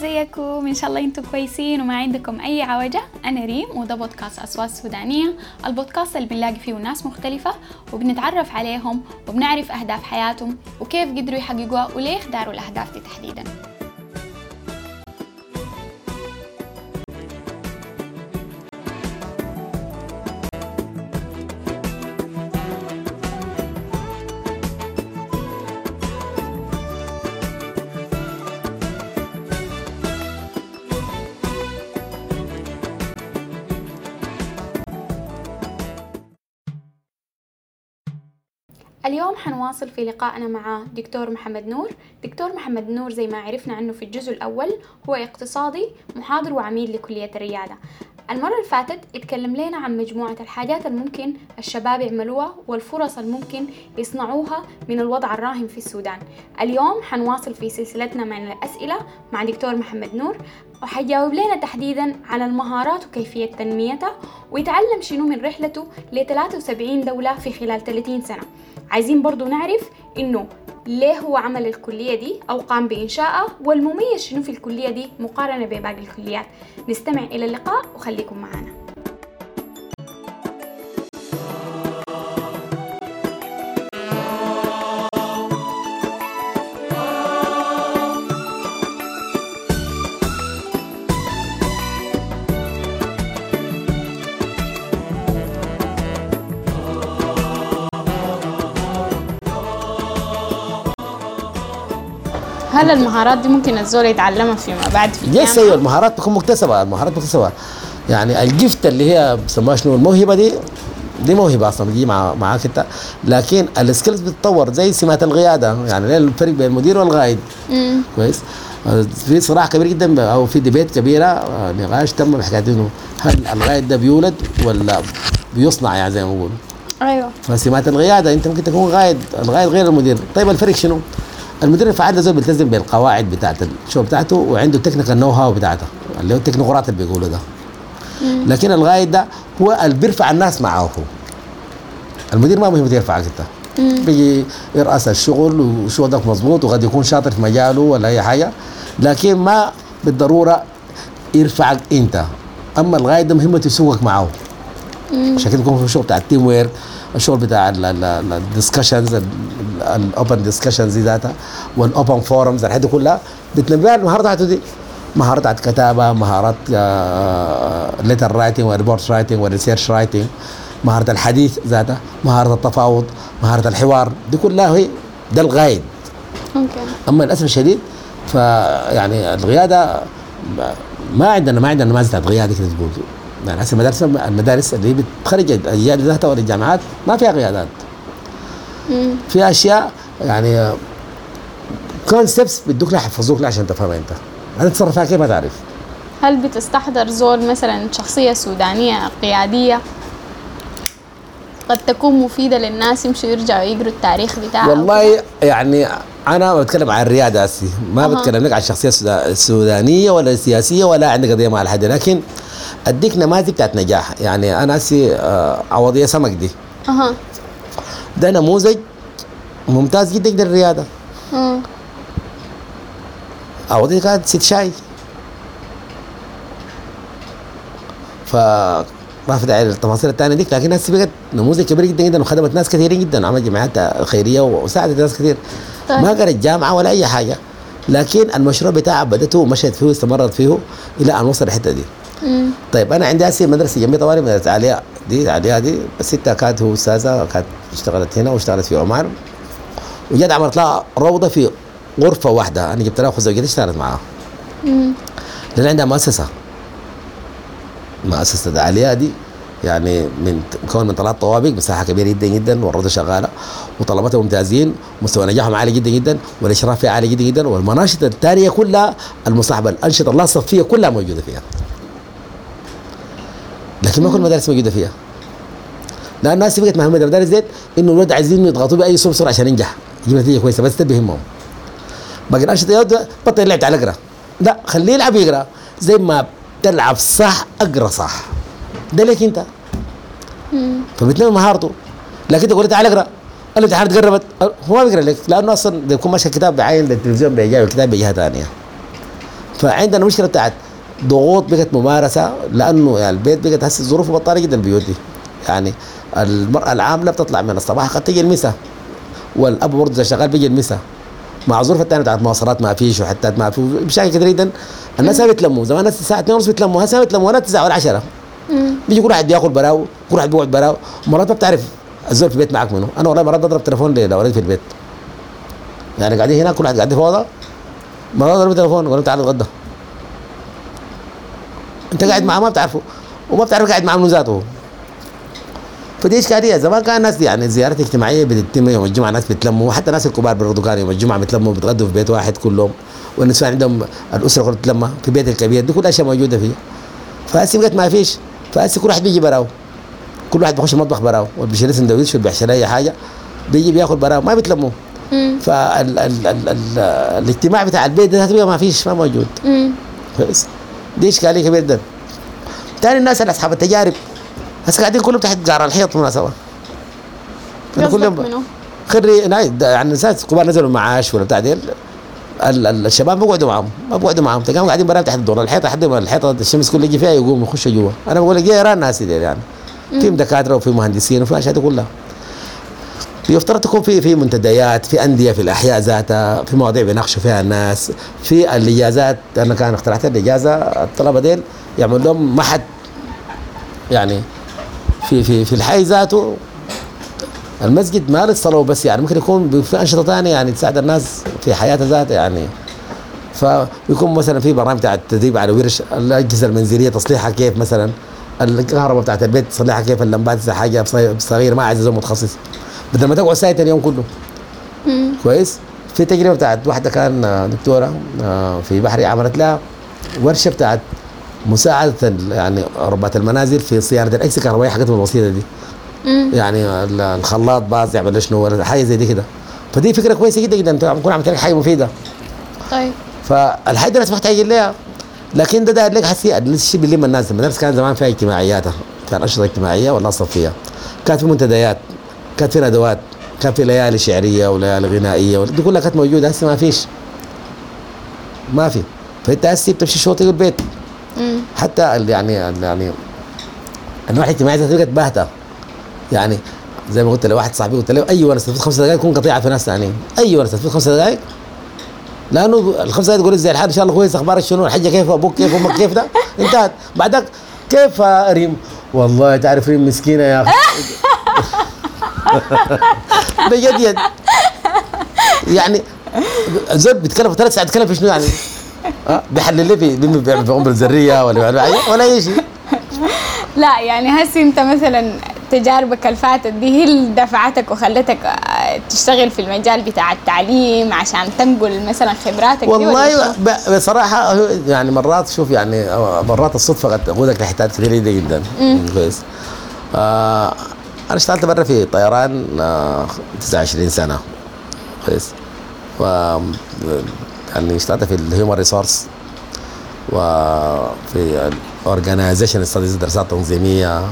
ازيكم إن شاء الله أنتم كويسين وما عندكم أي عوجة أنا ريم وده بودكاست اصوات سودانية. البودكاست اللي بنلاقي فيه ناس مختلفة وبنتعرف عليهم وبنعرف أهداف حياتهم وكيف قدروا يحققوها وليه اختاروا الأهداف دي تحديدا. اليوم حنواصل في لقائنا مع دكتور محمد نور. دكتور محمد نور زي ما عرفنا عنه في الجزء الأول هو اقتصادي محاضر وعميد لكلية الريادة. المرة اللي فاتت اتكلم لنا عن مجموعة الحاجات الممكن الشباب يعملوها والفرص الممكن يصنعوها من الوضع الراهن في السودان. اليوم حنواصل في سلسلتنا من الأسئلة مع دكتور محمد نور وحيجاوب لنا تحديدا على المهارات وكيفية تنميتها ويتعلم شنو من رحلته ل 73 دولة في خلال 30 سنة. عايزين برضو نعرف إنه ليه هو عمل الكلية دي أو قام بإنشائها؟ والمميز شنو في الكلية دي؟ مقارنة بباقي الكليات. نستمع إلى اللقاء وخليكم معنا. هل المهارات دي ممكن الزول يتعلمها فيما بعد في yes أيوه المهارات تكون مكتسبة المهارات مكتسبة. يعني ال gift اللي هي بسموها شنو؟ الموهبة دي دي موهبة أصلا بتجي مع معاك أنت. لكن ال skills بتتطور زي سمات القيادة. يعني ليه الفرق بين المدير والقائد؟ كويس. في صراع كبير جدا أو في debate كبيرة نقاش تم بحكاية إنه هل القائد ده بيولد ولا بيصنع يعني زي ما بيقولوا؟ أيوه. فسمات القيادة أنت ممكن تكون قائد القائد غير المدير. طيب الفرق شنو؟ المدير الفعال ده زول بيلتزم بالقواعد بتاعت الشغل بتاعته؟ وعنده technical know-how بتاعته اللي هو التكنوقراط اللي بيقولوا ده. لكن القائد ده هو اللي بيرفع الناس معه هو. المدير ما مهم يرفعك انت بيجي يرأس الشغل وشغلك مظبوط وقد يكون شاطر في مجاله ولا أي حاجة. لكن ما بالضرورة يرفعك أنت. أما القائد ده مهمته يسوقك معه. عشان كده يكون في شغل بتاع ال team work الشغل بتاع ال discussions ال open discussions دي ذاتها وال open forums الحاجات دي كلها. بتنبه المهارات بتاعته دي. مهارات بتاعت كتابة مهارات letter writing و report writing و research writing مهارة الحديث ذاتها مهارة التفاوض مهارة الحوار. دي كلها هي ده القائد okay أما للأسف الشديد فيعني القياده ما عندنا ما عندنا نماذج بتاعت قياده كده تقول يعني هسه المدارس المدارس اللي بتخرج الأجيال ذاتها ولا الجامعات ما فيها قيادات. في أشياء يعني كونسبتس بدوك يحفظوك عشان تفهمها أنت. هتتصرف فيها كيف ما تعرف؟ هل بتستحضر زول مثلا شخصية سودانية قيادية؟ قد تكون مفيدة للناس يمشوا يرجعوا يقروا التاريخ بتاعها والله يعني أنا بتكلم عن الرياده هسي. ما أها. بتكلم لك عن الشخصيه السودا- السودانيه ولا السياسيه ولا عندي قضية مع الحد. لكن أديك نماذج بتاعت نجاح. يعني أنا هسي آه، عوضية سمك دي. أها. ده نموذج ممتاز جدا للرياده مم. عوضية كانت ست شاي. ف ما في داعي للتفاصيل الثانية ديك لكن هسه بقت نموذج كبير جدا جدا وخدمت ناس كثيرين جدا عملت جمعيات خيرية وساعدت ناس كثير. طيب. ما قرأت جامعة ولا أي حاجة لكن المشروع بتاعها بدته ومشيت فيه واستمرت فيه إلى أن وصل الحته دي. مم. طيب أنا عندي هسه مدرسه جنبي طوالي مدرسه عليا دي عليا دي ستة كانت هو أستاذة كانت اشتغلت هنا واشتغلت في عمان وجت عملت لها روضة في غرفة واحدة أنا جبت لها اخو زوجتي اشتغلت معاها. لأن عندها مؤسسة مؤسسة عليا دي يعني من مكون من ثلاث طوابق مساحة كبيرة جدا جدا والروضة شغالة وطلبتها ممتازين مستوى نجاحهم عالي جدا جدا والإشراف فيها عالي جدا جدا والمناشط الثانية كلها المصاحبه الأنشطة اللاصقه فيها كلها موجودة فيها لكن ما كل المدارس موجودة فيها. لأن الناس بقت مهمة المدارس ديت إنه الولد عايزين يضغطوا بأي صوره بسرعة عشان ينجح يجيب نتيجة كويسة بس ده بيهمهم باقي الأنشطة بطل يلعب تعال اقرا لا خليه يلعب يقرا زي ما تلعب صح اقرا صح. ده ليك أنت. فبتنمي مهارته. لكن انت قلت تعال اقرا. الامتحانات قربت هو ما بيقرا لك. لأنه أصلا بيكون ماسك كتاب بعين للتلفزيون بيجاوب الكتاب بجهه ثانية. فعندنا مشكلة بتاعت ضغوط بقت ممارسة لأنه يعني البيت بقت هسه ظروفه بطاله جدا البيوت دي يعني المرأة العامله بتطلع من الصباح قد تجي المساء والأب برضه إذا شغال بيجي المساء. مع ظروف الثانية بتاعت مواصلات ما فيش وحتات ما في بشكل كثير جدا. الناس بيتلموا. زمان الناس الساعة 2 ونص بيتلموا هسه ما بيتلموا ولا 9 ولا 10 بيجي كل واحد بياكل براو كل واحد بيقعد براو. مرات ما بتعرف الزول في البيت معك منه. أنا والله مرات بضرب تليفون لاولادي في البيت. يعني قاعدين هنا كل واحد قاعد في أوضة. مرات بضرب تليفون أقول لهم تعالوا نتغدى انت قاعد معاه ما بتعرفه وما بتعرف قاعد معاه من ذاته. فدي اشكاليه زمان كان الناس يعني الزيارات الاجتماعيه بتتم يوم الجمعة الناس بيتلموا وحتى الناس الكبار برضه كانوا يوم الجمعة بيتلموا بيتغدوا في بيت واحد كلهم والنسوان عندهم الأسرة كلها تتلمى في بيت الكبير. دي كل أشياء موجودة فيه. فهسه بقت ما فيش. فهسه كل واحد بيجي براو كل واحد بيخش المطبخ براو واللي بيشتري سندوتش واللي بيشتري أي حاجة بيجي بياكل براو ما بيتلموا. فالاجتماع بتاع البيت ده ما فيش ما موجود. كويس. دي اشكاليه كبيره جدا تاني الناس اللي أصحاب التجارب. هسه قاعدين كلهم تحت جار الحيط مناسبه كل منو؟ خري يعني الناس كبار نزلوا معاش ولا بتاع دي ال- ال- الشباب ما بيقعدوا معاهم. ما بيقعدوا معاهم. تلقاهم قاعدين برا تحت الدور الحيطه لحد ما الحيطه الشمس كلها يجي فيها يقوم يخش جوا. أنا بقول لك يا دي يعني. في دكاتره وفي مهندسين وفي الأشياء دي كلها. يفترض تكون في في منتديات في أندية في الأحياء ذاتها في مواضيع بيناقشوا فيها الناس في الاجازات أنا كان اقترحت الاجازه الطلبة ديل يعمل لهم معهد يعني في في في الحي ذاته. المسجد ما للصلاه بس يعني ممكن يكون في أنشطة ثانية يعني تساعد الناس في حياتها ذاتها يعني. فيكون مثلا في برامج بتاعت تدريب على ورش الأجهزة المنزلية تصليحها كيف مثلا الكهرباء بتاعت البيت تصليحها كيف اللمبات إذا حاجة صغير- صغيره ما عايز متخصص. بدل ما تقعد سايت اليوم كله. كويس؟ في تجربة بتاعت واحدة كان آه، دكتورة آه، في بحري عملت لها ورشة بتاعت مساعدة يعني ربات المنازل في صيانة الاجهزه الكهربائيه حاجتهم البسيطة دي. يعني ال- الخلاط باظ يعمل شنو ولا حاجة زي دي كده. فدي فكرة كويسة جدا جدا انت تكون عملت لك حاجة مفيدة. طيب. فالحاجة دي الناس محتاجين لها لكن ده داير لك حسي الشيء بيلم الناس. المدارس كان زمان فيها اجتماعيات كان أنشطة اجتماعية ولا صفيه كانت في منتديات. كانت في ندوات كان في ليالي شعرية وليالي غنائية دي كلها كانت موجودة هسه ما فيش. ما في. فأنت هسه بتمشي شوطي البيت. حتى ال- يعني ال- يعني ذاتها بقت باهتة. يعني زي ما قلت لواحد صاحبي قلت له أي ورثه تفوت خمس دقائق تكون قطيعة في ناس ثانيين. أي ورثه تفوت خمس دقائق لأنه الخمس دقائق تقول زي الحال إن شاء الله كويس أخبارك شنو؟ الحاجة كيف؟ أبوك كيف؟ أمك كيف ده؟ انتهت. بعدك كيف ريم؟ والله تعرف ريم مسكينة يا أخي. بجد يد يعني الزول بيتكلم ثلاث ساعات بيتكلم في شنو يعني؟ ها بيحلل لي في بيعمل بيعمل في قنبله ذريه ولا ولا أي شيء. لا يعني هسي أنت مثلا تجاربك اللي فاتت دي هي اللي دفعتك وخلتك آه، تشتغل في المجال بتاع التعليم عشان تنقل مثلا خبراتك والله شنو؟ ب- بصراحة هو يعني مرات شوف يعني مرات الصدفة قد تقودك لحتات كثيرة جدا. جدا كويس. آه أنا اشتغلت برا في طيران آه 29 سنة. كويس. و يعني اشتغلت في ال human resource وفي ال organization studies دراسات تنظيمية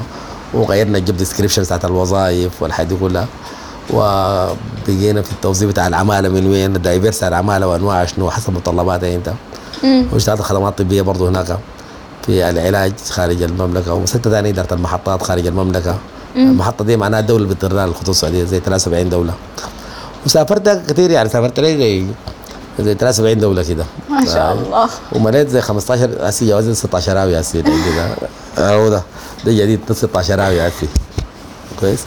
وغيرنا ال job description بتاعت الوظائف والحاجات دي كلها. وبقينا في التوظيف بتاع العمالة من وين؟ ال diverse العمالة وأنواع شنو؟ حسب متطلباتها أنت. واشتغلت خدمات طبية برضه هناك في العلاج خارج المملكة ومسكت ثاني إدارة المحطات خارج المملكة. المحطة دي معناها الدولة اللي بتدير لها الخطوط السعودية زي 73 دولة. وسافرت كثير يعني سافرت لي زي زي 73 دولة كده. ما شاء الله. ومليت زي 15 أسي وزن 16 آوي اسي عندي ده. هو ده. ده جديد ده 16 آوي اسي كويس؟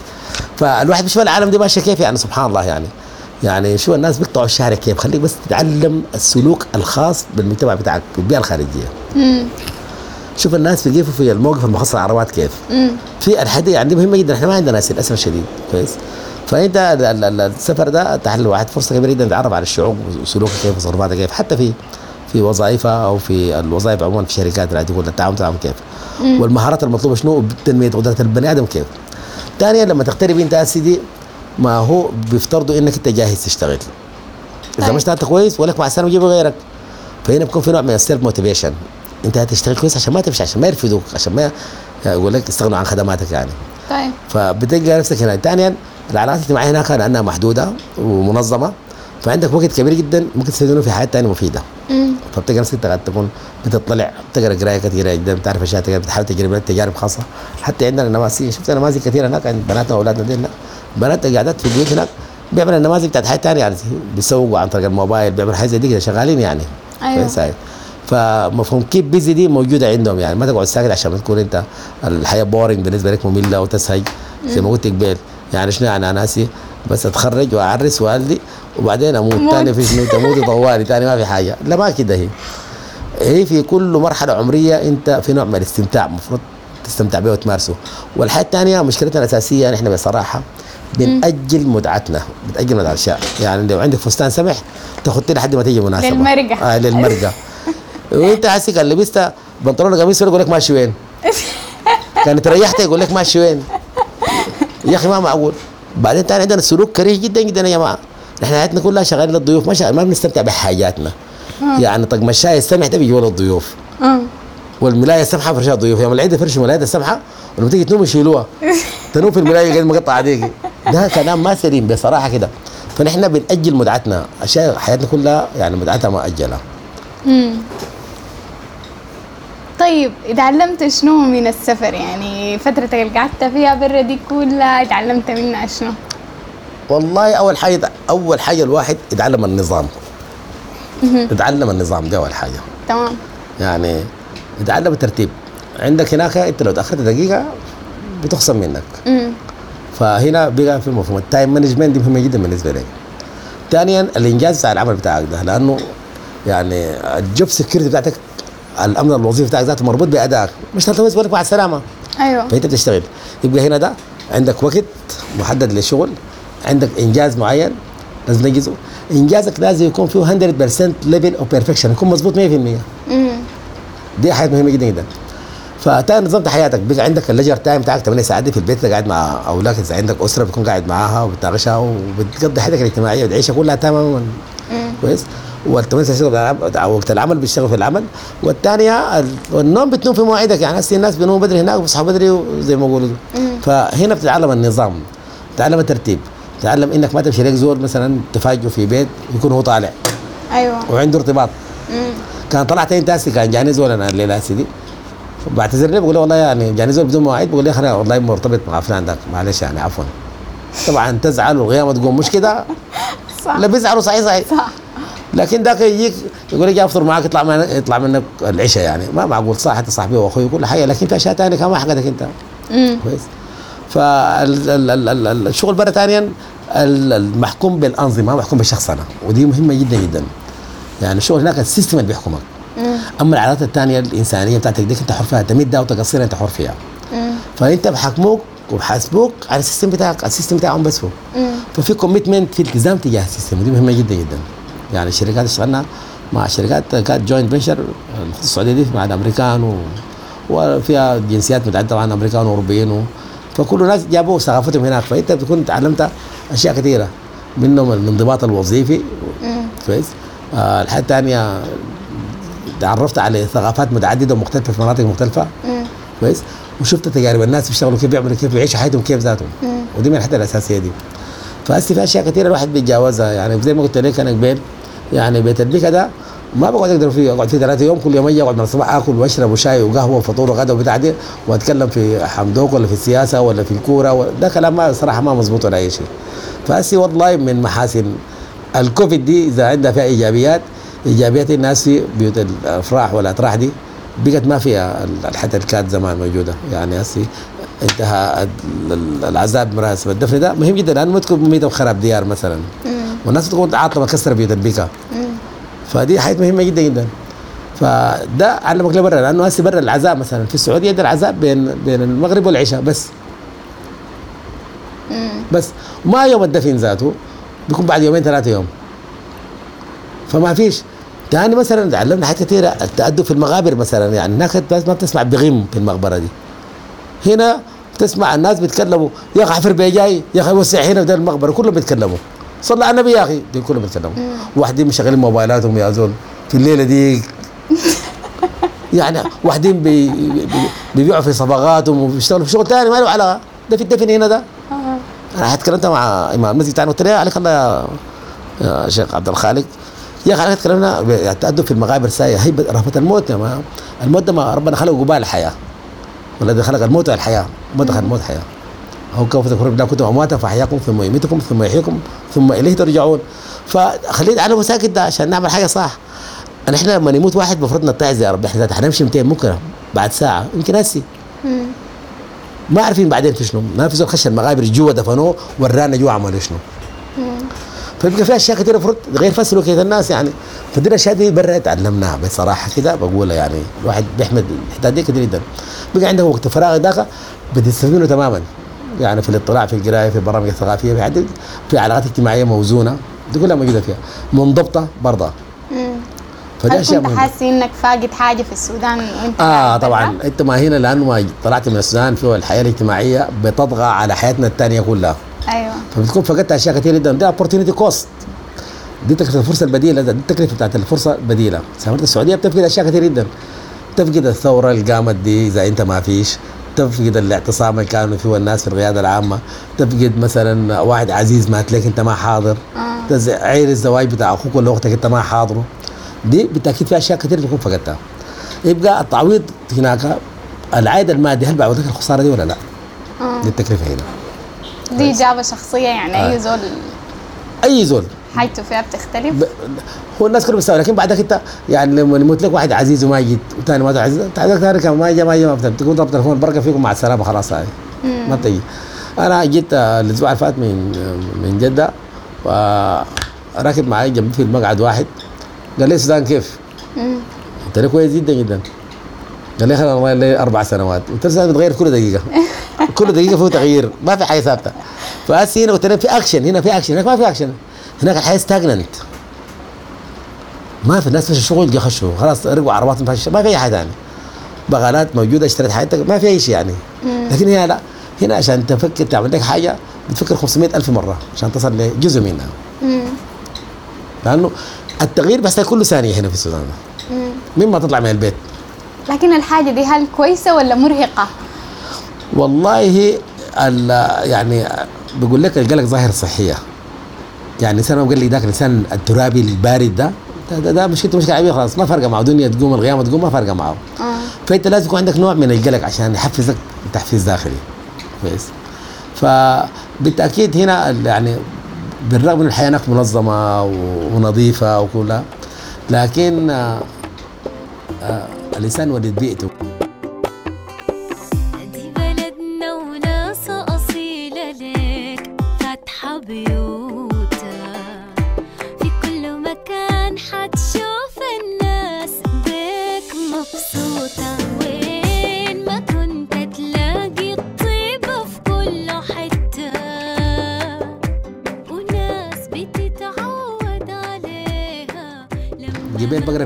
فالواحد بيشوف العالم دي ماشية كيف يعني سبحان الله يعني. يعني شو الناس بيقطعوا الشارع كيف. خليك بس تتعلم السلوك الخاص بالمجتمع بتاعك في البيئه الخارجيه شوف الناس بيقفوا في الموقف المخصص للعربات كيف. في الحديث يعني مهمه جدا إحنا ما عندنا ناس للاسف الشديد كويس؟ فأنت ال- ال- ال- السفر ده اتاح للواحد فرصة كبيرة جدا يتعرف على الشعوب وسلوكها كيف وتصرفاتها كيف حتى في في وظائفها أو في الوظائف عموما في الشركات اللي تقول التعاون تاعهم كيف. والمهارات المطلوبة شنو؟ تنميه قدرة البني آدم كيف. ثانيا لما تغترب أنت يا سيدي ما هو بيفترضوا إنك أنت جاهز تشتغل. إذا طيب. ما اشتغلت كويس ولك مع السنة ويجيبوا غيرك. فهنا بيكون في نوع من ال self motivation انت هتشتغل كويس عشان ما تمشي عشان ما يرفضوك عشان ما يقول لك استغنوا عن خدماتك يعني. طيب. فبتلقى نفسك هنا. ثانيا العلاقات الاجتماعيه هناك لانها محدودة ومنظمة فعندك وقت كبير جدا ممكن تستفيد منه في حاجات ثانية مفيدة. فبتلقى نفسك قد تكون بتطلع بتقرأ قراية كثيرة جدا بتعرف أشياء كثيره بتحاول تجرب تجارب خاصة. حتى عندنا نماذج شفت نماذج كثيرة هناك عند بناتنا وأولادنا دي بنات قاعدات في البيوت هناك بيعملوا النماذج بتاعت حياه ثانية يعني بيسوقوا عن طريق الموبايل بيعملوا حاجة زي دي شغالين يعني. أيوة. فمفهوم keep busy دي موجودة عندهم يعني. ما تقعد ساكت عشان ما تكون أنت الحياة boring بالنسبة لك مملة وتزهج زي ما قلت قبل يعني شنو يعني؟ أنا ناسي بس أتخرج وأعرس والدي وبعدين أموت. موت. ثاني في شنو؟ تموت طوالي ثاني ما في حاجة. لا ما كده هي. هي في كل مرحلة عمرية أنت في نوع من الاستمتاع. المفروض تستمتع به وتمارسه. والحاجة الثانية مشكلتنا الأساسية نحن بصراحة بنأجل متعتنا بتأجل متعة الأشياء. يعني لو عندك فستان سمح تاخد لحد ما تيجي مناسبة. للمرقة. آه للمرقة وانت حاسس كان لبست بنطلون قميص يقول لك ماشي وين؟ كانت ريحت يقول لك ماشي وين؟ يا أخي ما معقول. بعدين تاني عندنا سلوك كريه جدا جدا يا جماعة. نحن حياتنا كلها شغالين للضيوف ما شغال ما بنستمتع بحاجاتنا. يعني طقم الشاي السمح ده بيجوا للضيوف. آه. والملاية السمحة فرشها الضيوف يوم العيد يفرشوا الملايه السمحة ولما تيجي تنوم يشيلوها. تنوم في الملاية قد مقطعه ديك ده كلام ما سليم بصراحة كده. فنحن بنأجل متعتنا أشياء حياتنا كلها يعني متعتها مؤجله. طيب اتعلمت شنو من السفر؟ يعني فترتك اللي قعدت فيها برا دي كلها اتعلمت منها شنو؟ والله أول حاجة أول حاجة الواحد يتعلم النظام. يتعلم النظام دي أول حاجة. تمام. يعني يتعلم الترتيب. عندك هناك أنت لو تأخرت دقيقة بتخصم منك. مم. فهنا بقى في مفهوم. ال time management دي مهمة جدا بالنسبة لك ثانيا الإنجاز بتاع العمل بتاعك ده لأنه يعني ال job security بتاعتك الأمن الوظيفي بتاعك ذاته مربوط بأدائك. مش تلتمس بالك مع السلامه أيوه. فأنت بتشتغل. يبقى هنا ده عندك وقت محدد للشغل عندك إنجاز معين لازم تنجزه. إنجازك لازم يكون فيه 100% level of perfection يكون مظبوط 100% مم. دي حاجة مهمة جدا جدا. فتاني نظمت حياتك بقى عندك ال leisure time بتاعك 8 ساعات دي في البيت قاعد مع أولادك إذا عندك أسرة بتكون قاعد معاها وبتناقشها وبتقضي حياتك الاجتماعية وتعيشها كلها تماما. كويس؟ بتاع العمل- وقت العمل بيشتغل في العمل. والثانيه ال- والنوم بتنوم في مواعيدك. يعني هسه الناس بينوموا بدري هناك وبيصحوا بدري زي ما بيقولوا. فهنا بتتعلم النظام تتعلم الترتيب تتعلم إنك ما تمشي لك زول مثلا تفاجئه في بيت يكون هو طالع. أيوه. وعنده ارتباط. مم. كان طلعت أنت هسه كان جاني زول أنا الليلة هسه دي. بعتذر له بقول له والله يعني جاني زول بدون مواعيد بقول له أنا والله مرتبط مع فلان ذاك. معلش يعني عفوا. طبعا تزعل والغيامة تقوم. مش كده؟ صح. لا بيزعلوا. صحيح صحيح. صح. لكن ذاك يجيك يقول لك أفطر معاك يطلع من يطلع منك العشاء يعني. ما معقول صح حتى صاحبي واخوي وكل حاجة لكن في أشياء ثانية كمان ما حقتك أنت. كويس. فالشغل بره ثانيا المحكوم بالأنظمة محكوم بالشخص أنا. ودي مهمة جدا جدا. يعني الشغل هناك ال system اللي بيحكمك. أما العادات الثانية الإنسانية بتاعتك ديك انت حر فيها تمدها وتقصيرها انت حر فيها. فأنت بحكموك وبحاسبوك على ال system بتاعك ال system بتاعهم بس هو. ففي commitment في التزام تجاه ال system ودي مهمة جدا جدا. يعني الشركات اشتغلنا مع شركات كانت joint venture السعودية دي مع الأمريكان و... وفيها جنسيات متعددة طبعا أمريكان وأوروبيين. فكل الناس جابوا ثقافتهم هناك فأنت بتكون تعلمت أشياء كثيرة منهم الانضباط الوظيفي. كويس آه الحاجة الثانية تعرفت على ثقافات متعددة ومختلفة في مناطق مختلفة. كويس وشفت تجارب الناس بيشتغلوا كيف بيعملوا كيف بيعيشوا حياتهم كيف ذاتهم. ودي من الحاجات الأساسية دي فهسه في أشياء كثيرة الواحد بيتجاوزها يعني زي ما قلت لك أنا قبل يعني بيت البيكه ده ما بقعد أقدر فيه أقعد فيه ثلاثة يوم كل يوم أجي أقعد من الصباح آكل وأشرب وشاي وقهوة وفطور وغدا وبتاع دي وأتكلم في حمدوك ولا في السياسة ولا في الكورة ده كلام ما صراحة ما مظبوط ولا أي شيء. فهسه والله من محاسن الكوفيد دي إذا عندها فيها إيجابيات إيجابيات الناس في بيوت الأفراح والاتراح دي بقت ما فيها الحتى كانت زمان موجودة. يعني هسه انتهى ال- ال- العذاب مراسم الدفن ده. مهم جدا لأنه ما تكون مميته بخراب ديار مثلا. والناس تكون عاطله مكسره مم. فدي حاجات مهمة جدا جدا. فده علمك لبرا لأنه هسه برا العذاب مثلا. في السعودية ده العذاب بين بين المغرب والعشاء بس. بس. وما يوم الدفن ذاته بيكون بعد يومين ثلاثة يوم. فما فيش. تاني مثلا تعلمنا حاجات كثيرة التأدب في المقابر مثلا. يعني هناك الناس ما بتسمع بغم في المقبرة دي. هنا تسمع الناس بيتكلموا يا أخي حفر بي جاي يا أخي وسع هنا ده المقبرة كلهم بيتكلموا. صلى على النبي يا أخي. دي كلهم بيتكلموا واحدين مشغلين موبايلاتهم يا زول. في الليلة دي يعني واحدين بي بي- بيبيعوا في صبغاتهم وبيشتغلوا في شغل ثاني ما له علاقة. ده في الدفن هنا ده؟ آه. أنا اتكلمت مع إمام. المسجد بتاعنا قلت له عليك الله يا, يا شيخ عبد الخالق. يا أخي إحنا تكلمنا ب- تأدب في المقابر ساية. هيبة رهبة الموت يا ما. الموت ده ما ربنا خلقه قبال الحياة. والذي خلق الموت والحياة. ما دخل الموت حياة هو كيف تذكرون بالله كنتم امواتا فأحياكم ثم يميتكم ثم يحييكم ثم إليه ترجعون. فخليت على ساكت ده عشان نعمل حاجة صح. أنا إحنا لما يموت واحد المفروض نتعظ يا رب. إحنا ذات حنمشي 200 بكره بعد ساعة. يمكن هسي مم. ما عارفين بعدين في شنو. ما في زول خش المقابر جوا دفنوه ورانا جوا عملوا شنو. فيبقى في أشياء كثيره المفروض غير فن سلوكيه الناس يعني. فدي الاشياء دي برا تعلمناها. بصراحة كده بقولها يعني. الواحد بيحمد الحتات دي كثير جدا. بقى عنده وقت فراغ ذاك بتستفيد منه تماما. يعني في الاطلاع في القراية في البرامج الثقافية في عدد في علاقات اجتماعية موزونة دي كلها موجودة فيها. منضبطة برضه. فدي هل أشياء كنت حاسس إنك فاقد حاجة في السودان وأنت آه طبعا؟ أنت ما هنا لأنه ما طلعت من السودان في الحياة الاجتماعية بتطغى على حياتنا الثانية كلها. أيوه. فبتكون فقدت أشياء كثير جدا. دي opportunity كوست دي تكلفة الفرصة البديلة. دي التكلفه بتاعت الفرصة البديله سافرت السعودية بتفقد أشياء كثير جدا. تفقد الثورة اللي قامت دي إذا أنت ما فيش. تفقد الاعتصام اللي كانوا فيه الناس في القياده العامة تفقد مثلا واحد عزيز مات لك أنت ما حاضر آه. عير الزواج بتاع أخوك ولا أختك أنت ما حاضره دي بالتأكيد في أشياء كثير تكون فقدتها يبقى التعويض هناك العائد المادي هل بعوض لك الخساره دي ولا لا؟ آه. دي التكلفة هنا دي إجابة شخصية يعني آه. اي زول أي زول حاجته فيها بتختلف. ب... هو الناس كلهم بيساوي لكن بعدك انت يعني لما يموت لك واحد عزيز وما جيت وثاني ما عزيز تارك ما جا ما جا ما بتم. تقول ضرب تليفون بركة فيكم مع السلامة خلاص هاي. ما بتجي أنا جيت آه، الأسبوع اللي فات من من جدة وراكب معي جنبي في المقعد واحد. قال لي السودان كيف؟ قلت له كويس جدا جدا. قال لي خلنا والله لي أربع سنوات. قلت له بتغير كل دقيقة. كل دقيقة فيه تغيير ما في حاجة ثابتة. فهسه هنا قلت لهم في اكشن هنا في اكشن هناك ما في اكشن هناك الحياة stagnant ما في الناس الشغل جا خشوا. خلاص ركبوا عربات ما في أي حاجة ثانية بغالات موجودة اشتريت حياتك ما في أي شيء يعني. لكن هنا لا. هنا عشان تفكر تعمل لك حاجة بتفكر 500 ألف مرة عشان تصل لجزء منها. مم. لأنه التغيير بس كله ثانية هنا في السودان. مم. مين ما تطلع من البيت؟ لكن الحاجة دي هل كويسة ولا مرهقة؟ والله ال- يعني بيقول لك القلق ظاهرة صحية. يعني الانسان قال لي ذاك الانسان الترابي البارد ده ده, ده, ده مشكلته مشكلة عاديه خلاص ما فارقه معه دنيا تقوم القيامة تقوم ما فارقه معه. آه. فأنت لازم يكون عندك نوع من القلق عشان يحفزك تحفيز داخلي. كويس. فبالتاكيد هنا يعني بالرغم من الحياة هناك منظمة ونظيفة وكلها لكن آه، آه، الإنسان ولد بيئته.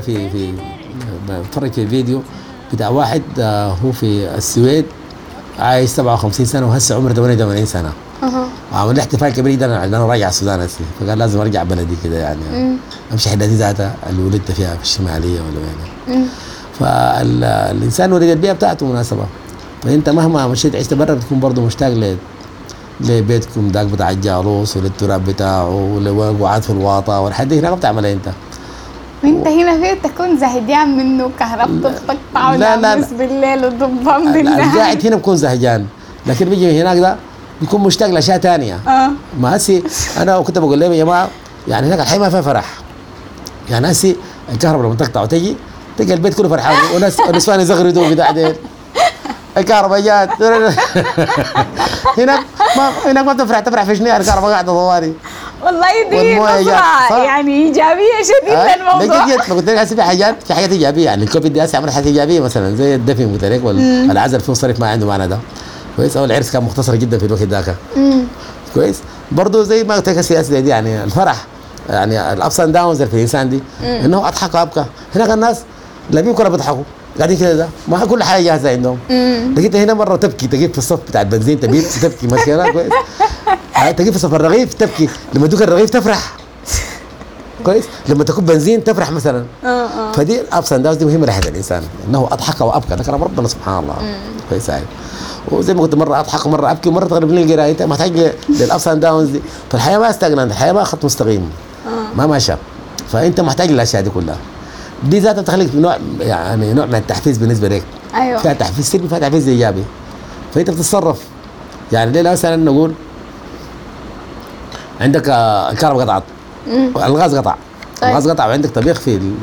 في في بتفرج في فيديو بتاع واحد آه، هو في السويد عايش 57 سنة وهسه عمره 88 سنة. أها. وعمل لي احتفال كبير جدا أنا راجع السودان هسه. فقال لازم أرجع بلدي كده يعني. مم. أمشي حدتي ذاتها اللي ولدت فيها في الشمالية ولا وين. فالانسان ولد البيئة بتاعته مناسبة. فأنت مهما مشيت عشت برا بتكون برضه مشتاق ل لبيتكم ذاك بتاع الجالوس وللتراب بتاعه ولوقعات في الواطة والحاجات دي هناك بتعملها أنت وانت هنا فيه تكون زهدان منه كهربته بتقطع لا، لا، لا. بالليل وضبان ال- بالنهار. القاعد هنا بكون زهجان. لكن بيجي هناك ده بيكون مشتاق لأشياء ثانية آه. ما هسي أنا كنت بقول لهم يا جماعة يعني هناك الحياة ما فيها فرح. يعني هسي الكهرباء لما تقطع وتجي تلقى البيت كله فرحان. وناس ونسوان يزغردوا بتاع ديل الكهرباء جات. هناك ما هناك ما تفرح تفرح في شنو الكهرباء قاعدة طوالي والله دي نظرة؟ يعني إيجابية شديدة لقيت ما قلت لك هسه في حاجات في حاجات إيجابية يعني الكوفيد دي هسه عملت حاجات إيجابية مثلا زي الدفن قلت لك والعزل فيه صرف ما عنده معنى ده. كويس؟ أو العرس كان مختصر جدا في الوقت ذاك. كويس؟ برضه زي ما قلت لك السياسة دي يعني الفرح يعني ال ups and downs في الإنسان دي إنه أضحك وأبكى. هناك الناس لا بيمكن بيضحكوا قاعدين كده ده؟ ما كل حاجة جاهزة عندهم. لقيت هنا مرة تبكي تجيب في الصف بتاع البنزين تقبل تبكي. مشكله كويس. آه، تجيب في صف الرغيف تبكي. لما تدوك الرغيف تفرح. كويس؟ لما تكون بنزين تفرح مثلا. آه آه. فدي ال ups and downs دي مهمة لحياه الإنسان. إنه أضحك وابكى ده كلام ربنا سبحان الله. كويس هاي. وزي ما قلت مرة أضحك ومرة أبكي ومرة تغلب لي القراية. انت محتاج لل ups and downs دي. فالحياة ما استغنى الحياة ما خط مستقيم. ما ماشى فأنت محتاج للأشياء دي كلها. دي ذاتها تخليك نوع يعني نوع من التحفيز بالنسبة لك أيوه. فيها تحفيز سلبي فيها تحفيز إيجابي. فأنت بتتصرف. يعني ليه مثلا نقول عندك آه، الكهرباء قطعت. الغاز قطع. طيب. الغاز قطع وعندك طبيخ في ال...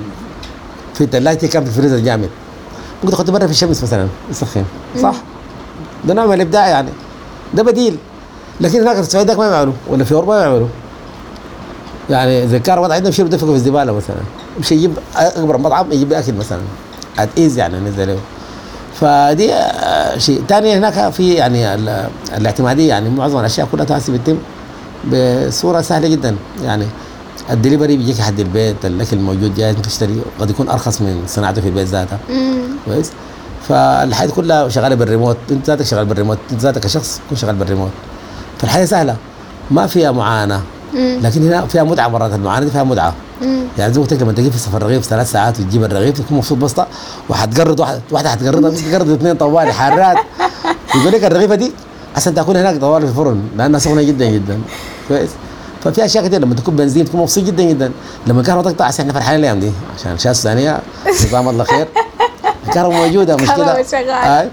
في الثلاجه كان في الفريزر جامد. ممكن تاخده برا في الشمس مثلا يسخن صح؟ ده نوع من الإبداع يعني. ده بديل. لكن هناك في السعودية ما يعملوا ولا في أوروبا ما يعملوا. يعني إذا الكهرباء قطعت يمشي يدفقوا في الزبالة مثلا. يمشي يجيب أكبر مطعم يجيب أكل مثلا. at ease يعني نزل له. فدي آه، شيء. ثاني هناك في يعني ال- الاعتمادية يعني معظم الأشياء كلها تحسي بتتم بصورة سهلة جدا. يعني الدليفري بيجيك لحد البيت الأكل موجود جاهز تشتري قد يكون أرخص من صناعته في البيت ذاتها. كويس؟ فالحياه كلها شغالة بالريموت. انت ذاتك شغال بالريموت. انت ذاتك كشخص تكون شغال بالريموت. فالحياه سهلة. ما فيها معاناة. لكن هنا فيها متعة مرات المعاناه دي فيها متعة. مم. يعني زي ما قلت لك لما تجي في سفر رغيف ثلاث ساعات وتجيب الرغيف تكون مبسوط بسطه وحتقرض واحد واحدة حتقرضها تقرض اثنين طوالي حارات. يقول لك الرغيفة دي عشان تاكلها هناك طوالي في الفرن لأنها سخنة جدا جدا. كويس؟ ففي أشياء كثير لما تكون بنزين تكون مبسوط جدا جدا. لما الكهرباء تقطع عشان إحنا فرحانين الأيام دي عشان الأشياء الثانية. جزاهم الله خير. الكهرباء موجودة مشكله. آه.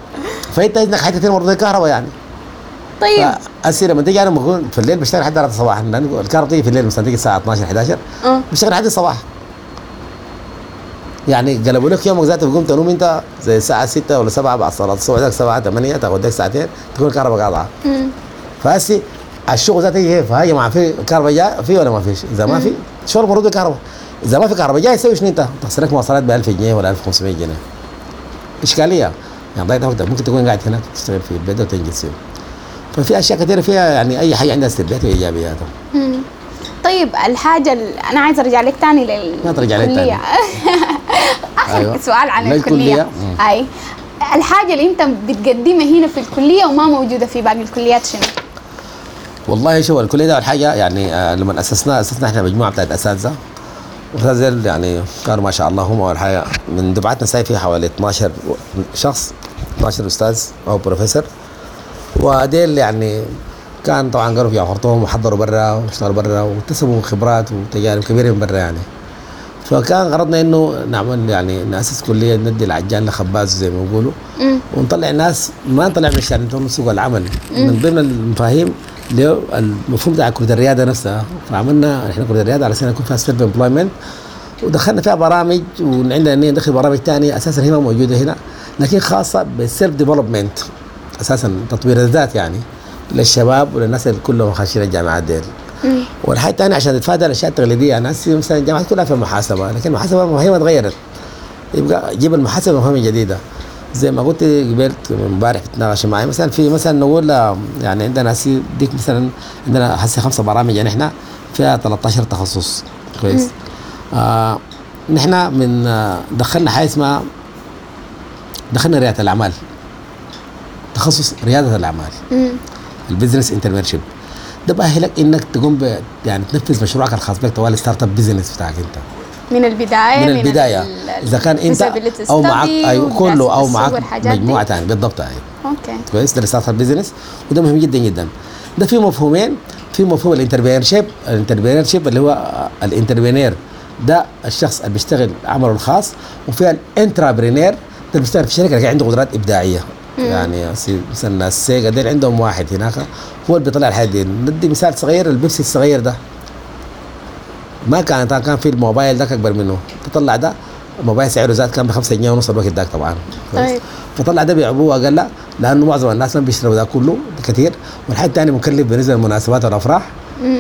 فأنت عندك حاجات كثير مرات الكهرباء يعني. طيب. فأسي لما تيجي أنا بكون في الليل بشتغل لحد 4 صباحا لأنه الكهرباء تيجي في الليل مثلا تيجي الساعة 12 11 آه. بشتغل لحد الصباح. يعني قلبوا لك يومك ذاته بقوم تنوم أنت زي الساعة 6 ولا 7 بعد صلاة الصبح ذاك 7 8 تاخذ لك ساعتين تكون الكهرباء قاطعة. فهسي الشغل ذاته كيف ها يا جماعة في كهرباء جاي في ولا ما فيش؟ إذا ما في شغل مرود بالكهرباء إذا ما في كهرباء جاي تسوي شنو أنت؟ تخسر لك مواصلات ب 1000 جنيه ولا 1500 جنيه. إشكالية. يعني ضيعت وقتك ممكن تكون قاعد هناك تشتغل في البيت وتنجز فيه. ففي أشياء كثيرة فيها يعني أي حاجة عندها سلبيات وايجابيات مم. طيب الحاجة اللي أنا عايزة أرجع لك تاني لل ما ترجع الكلية. أيوة. آخر أيوة. سؤال عن مم. أي الحاجة اللي أنت بتقدمها هنا في الكلية وما موجودة في باقي الكليات شنو؟ والله شوف الكلية ده حاجة يعني آه لما اسسنا أسسنا إحنا مجموعة بتاعت أساتذة وهذول يعني كانوا ما شاء الله هم أول حاجة من دفعتنا ساي فيها حوالي 12 شخص 12 أستاذ أو بروفيسور وديل يعني كان طبعا قالوا في خرطوم وحضروا برا واشتغلوا برا واكتسبوا خبرات وتجارب كبيرة من برا يعني. فكان غرضنا إنه نعمل يعني نأسس كلية ندي العجين لخباز زي ما بيقولوا. ونطلع ناس ما نطلع من الشارع نطلع من سوق العمل. من ضمن المفاهيم المفهوم بتاع كلية الرياده نفسها. فعملنا إحنا كلية الرياده على أساس يكون فيها self employment ودخلنا فيها برامج وعندنا ندخل برامج ثانية أساسا هي ما موجودة هنا لكن خاصة بال self development أساسا تطوير الذات يعني للشباب وللناس اللي كلهم خاشين الجامعات ديل. والحاجة الثانية عشان تتفادى الأشياء التقليدية هسه مثلا الجامعات كلها في المحاسبه لكن المحاسبه مفاهيمها تغيرت. يبقى جيب المحاسبة مفاهيم جديدة. زي ما قلت قبلت امبارح بتناقش معي مثلا في مثلا نقول يعني عندنا هسي ديك مثلا عندنا هسي خمسة برامج يعني إحنا فيها 13 تخصص. كويس. آه نحن من آه دخلنا حاجة اسمها دخلنا ريادة الأعمال. تخصص رياده الأعمال. ال business entrepreneurship ده بأهلك إنك تقوم ب يعني تنفذ مشروعك الخاص بك طوال start up business بتاعك أنت. من البداية من البداية. ال- إذا كان أنت أو معك أيوه كله أو معك. مجموعة ثانية بالضبط أيوه. okay. كويس ده start up business وده مهم جدا جدا. ده في مفهومين في مفهوم ال entrepreneurship ال entrepreneurship اللي هو ال entrepreneur ده الشخص اللي بيشتغل عمله الخاص وفي ال intrapreneur ده اللي بيشتغل في شركة لكن عنده قدرات إبداعية. يعني مثلا السيجا ديل عندهم واحد هناك هو اللي بيطلع الحاجات دي ندي مثال صغير البيبسي الصغير ده. ما كان كان في الموبايل ده أكبر منه. تطلع ده الموبايل سعره زاد كان ب 5 جنيه ونص الوقت ذاك طبعا؟ طيب. فطلع ده بيعبوه أقل لا لأنه معظم الناس ما بيشتروا ده كله ده كثير والحاجة الثانية مكلف بالنسبة للمناسبات والافراح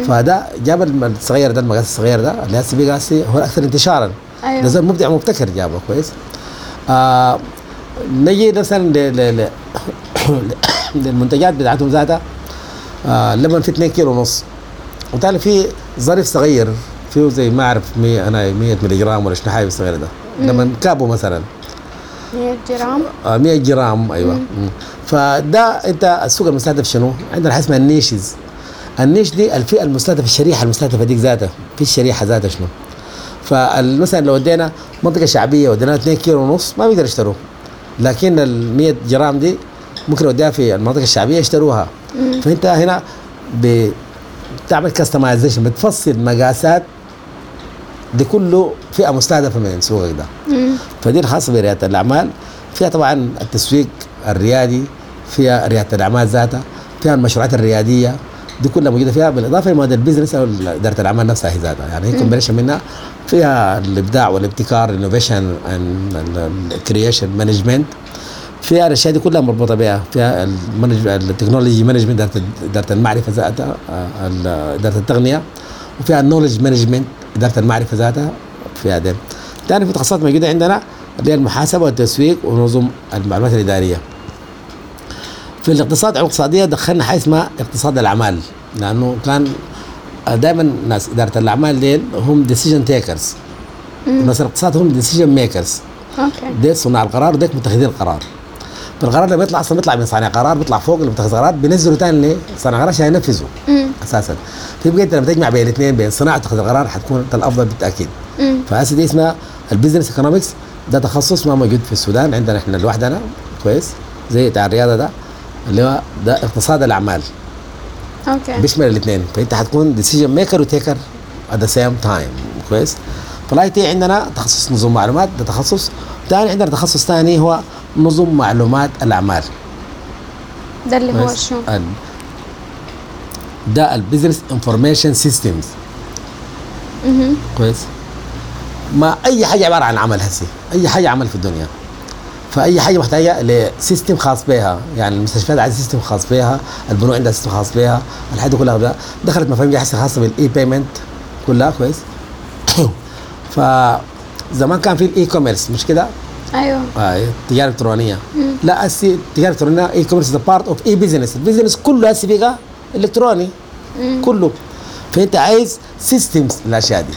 فده جاب الصغير ده المقاس الصغير ده اللي هسه هسه هو الاكثر انتشارا. أيوه. ده زول مبدع مبتكر جابه. كويس؟ آه نجي مثلا للمنتجات بتاعتهم ذاتها آه اللبن في 2 كيلو ونص. وتالي في ظريف صغير فيه زي ما أعرف 100 أنا 100 ملي جرام ولا شنو حاجة الصغير ده. لما كابو مثلا. 100 جرام؟ آه 100 جرام أيوه. مم. فده أنت السوق المستهدف شنو؟ عندنا حاجة اسمها ال niches. ال niche دي الفئة المستهدفة الشريحة المستهدفة ديك ذاتها. في الشريحة ذاتها شنو؟ فمثلا لو ودينا منطقة شعبية ودينا 2 كيلو ونص ما بيقدر يشتروه. لكن ال 100 جرام دي ممكن اوديها في المناطق الشعبية يشتروها. فأنت هنا بتعمل customization بتفصل مقاسات دي كله فئة مستهدفة من سوقك ده. فدي الخاصة بريادة الأعمال. فيها طبعا التسويق الريادي فيها ريادة الأعمال ذاتها فيها المشروعات الريادية. دي كلها موجودة فيها بالإضافة لمواد ال business أو إدارة الاعمال نفسها هي ذاتها. يعني هي combination منها فيها الإبداع والابتكار ال innovation ال creation management فيها الأشياء دي كلها مربوطة بها فيها ال technology management إدارة المعرفة ذاتها آه، إدارة التقنية. وفيها ال knowledge management إدارة المعرفة ذاتها. فيها دي ثاني في تخصصات موجودة عندنا اللي هي المحاسبة والتسويق ونظم المعلومات الإدارية. في الاقتصاد الاقتصادية دخلنا حاجة اسمها اقتصاد الأعمال لأنه كان دائما ناس إدارة الأعمال ديل هم decision takers ناس الاقتصاد هم decision makers okay. ديل صناع القرار وديك متخذين القرار. فالقرار لما يطلع أصلا بيطلع من صانع قرار بيطلع فوق اللي متخذ قرار بينزلوا ثاني لصانع قرار عشان ينفذوا. أساسا. فيبقى انت لما تجمع بين الاثنين بين صناعة واتخاذ القرار حتكون أنت الأفضل بالتأكيد. فهسه دي اسمها ال business economics ده تخصص ما موجود في السودان عندنا إحنا لوحدنا كويس زي بتاع الرياضة ده. اللي هو ده اقتصاد الأعمال. okay. بيشمل الاثنين. فأنت حتكون decision maker و taker at the same time كويس؟ فال IT عندنا تخصص نظم معلومات ده تخصص. ثاني عندنا تخصص ثاني هو نظم معلومات الأعمال. ده اللي هو؟ شو ده ال business information systems. كويس؟ ما أي حاجة عبارة عن عمل هسي. أي حاجة عمل في الدنيا. فأي حاجة محتاجة ل system خاص بها. يعني المستشفيات عندها system خاص بها البنوك عندها system خاص بها الحاجات دي كلها ده دخلت مفاهيم جاهزه خاصة بال e-payment كلها كويس؟ فزمان كان في ال e-commerce مش كده؟ أيوه. آه التجاره الالكترونيه لا هسي التجاره الالكترونيه e-commerce part of e-business ال business كله هسي بقى إلكتروني. كله. فأنت عايز systems للأشياء دي.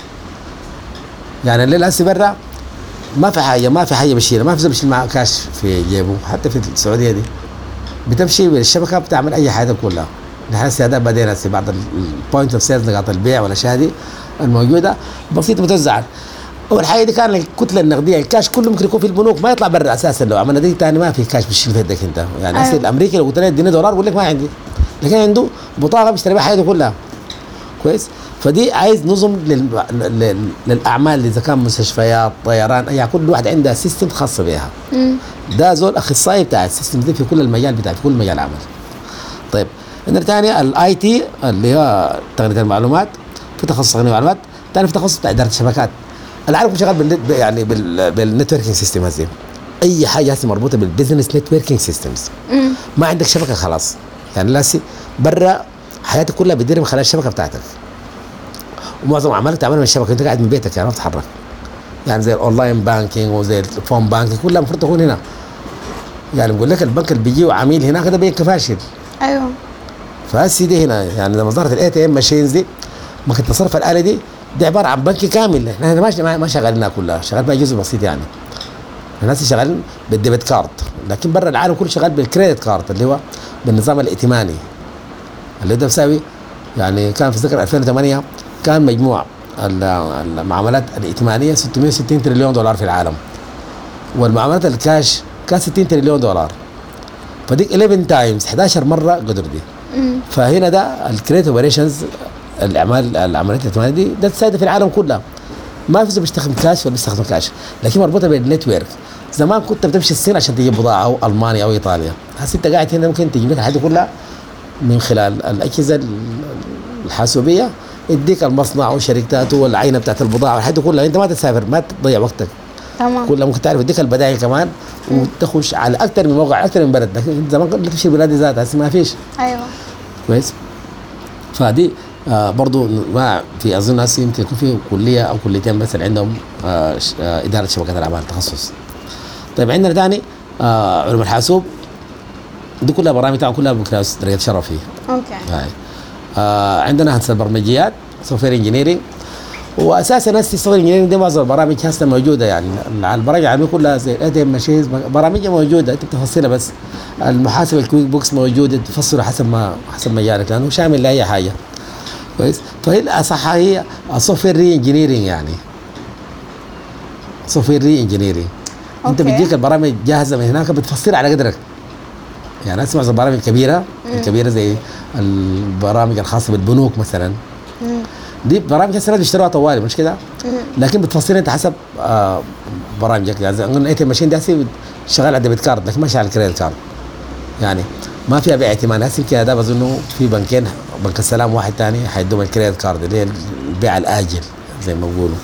يعني الليل هسي برا ما في حاجة ما في حاجة بشيلها ما في زول معاه كاش في جيبه حتى في السعودية دي. بتمشي بالشبكة بتعمل أي حاجة كلها. نحن هذا بعدين هسه بعد ال point of sales نقاط البيع والأشياء دي الموجودة. بسيطة بتوزع. أول حاجة دي كان الكتلة النقدية الكاش كله ممكن يكون في البنوك ما يطلع برا أساسا لو عملنا دي. ثاني ما في كاش بتشيل في يدك أنت. يعني أيوة. الامريكي لو قلت له اديني دولار بقول لك ما عندي. لكن عنده بطاقة بيشتري بها حياته كلها. كويس؟ فدي عايز نظم لل... لل... للأعمال إذا كان مستشفيات طيران اي كل واحد عندها system خاصه بها. ده زول أخصائي بتاع ال system دي في كل المجال بتاع في كل مجال عمل. طيب عندنا ثاني ال IT اللي هو تقنية المعلومات في تخصص تقنية المعلومات ثاني في تخصص بتاع إدارة الشبكات. العالم كله شغال بالنت يعني بال... بال networking system هذه أي حاجة هسه مربوطة بال business networking systems. ما عندك شبكة خلاص. يعني لاسي برا حياتك كلها بتدير من خلال الشبكة بتاعتك. ومعظم اعمالك تعملها من الشبكة. أنت قاعد من بيتك يعني ما بتتحرك. يعني زي ال online banking وزي ال phone banking كلها المفروض تكون هنا. يعني بقول لك البنك اللي بيجي عميل هناك ده بيبقى فاشل أيوه. فهسي دي هنا. يعني لما ظهرت ال ATM machines دي ممكن تصرف الآلة دي دي عبارة عن بنك كامل. إحنا ما ما- ما شغالينها كلها. شغال بها جزء بسيط يعني. الناس شغالين بال debit card لكن برا العالم كله شغال بال credit card اللي هو بالنظام الائتماني. اللي ده بيساوي يعني كان في ذكر 2008 كان مجموع ال- المعاملات الائتمانية 660 تريليون دولار في العالم. والمعاملات الكاش كان 60 تريليون دولار. فديك 11 times 11 مرة قدر دي. فهنا ده ال credit operations الاعمال العمليات الائتمانية دي ده تساعد في العالم كله. ما في بيستخدم كاش ولا بيستخدم كاش. لكن مربوطة بال network. زمان كنت بتمشي الصين عشان تجيب بضاعة أو ألمانيا أو إيطاليا. هسه أنت قاعد هنا ممكن تجيب لك الحاجة كلها. من خلال الأجهزة الحاسوبية يديك المصنع وشركاته والعينة بتاعت البضاعة. والحاجة كلها أنت ما تسافر ما تضيع وقتك. تمام. كلها ممكن تعرف يديك البدائل كمان وتخش على أكثر من موقع أكثر من بلد. لكن أنت زمان كنت تمشي البلاد ذاتها هسه ما فيش. أيوه. كويس. فدي آه برضو ما في أظن هسه يمكن يكون في كلية أو كليتين بس اللي عندهم آه آه إدارة شبكات الأعمال تخصص. طيب عندنا ثاني آه علوم الحاسوب. دي كلها برامج طبعا كلها بكالوريوس درجه شرفي okay. هاي. آه عندنا هندسه البرمجيات software engineering واساسا هسه ال software engineering دي معظم البرامج هسه موجودة يعني. على البرامج العالمية كلها زي ATM machines برامجها موجودة أنت بتفصلها بس. المحاسبة ال QuickBooks موجودة تفصلها حسب ما حسب مجالك لأنه شامل لأي حاجة. كويس؟ فهي الأصح هي ال software re-engineering يعني. software re-engineering انت. بتجيك البرامج جاهزة من هناك بتفصلها على قدرك. يعني أسمع البرامج الكبيرة الكبيرة زي البرامج الخاصة بالبنوك مثلا. مم. دي برامج السنة بيشتروها طوالي مش كده؟ لكن بتفصل أنت حسب آه برامجك. يعني زي قلنا ATM machine ده شغال على debit card لكن ما شغال credit card يعني ما فيها بيع ائتمان هسي كده ده بظنه في بنكين بنك السلام واحد تاني حيدوم ال credit card اللي هي البيع الآجل زي ما بيقولوا.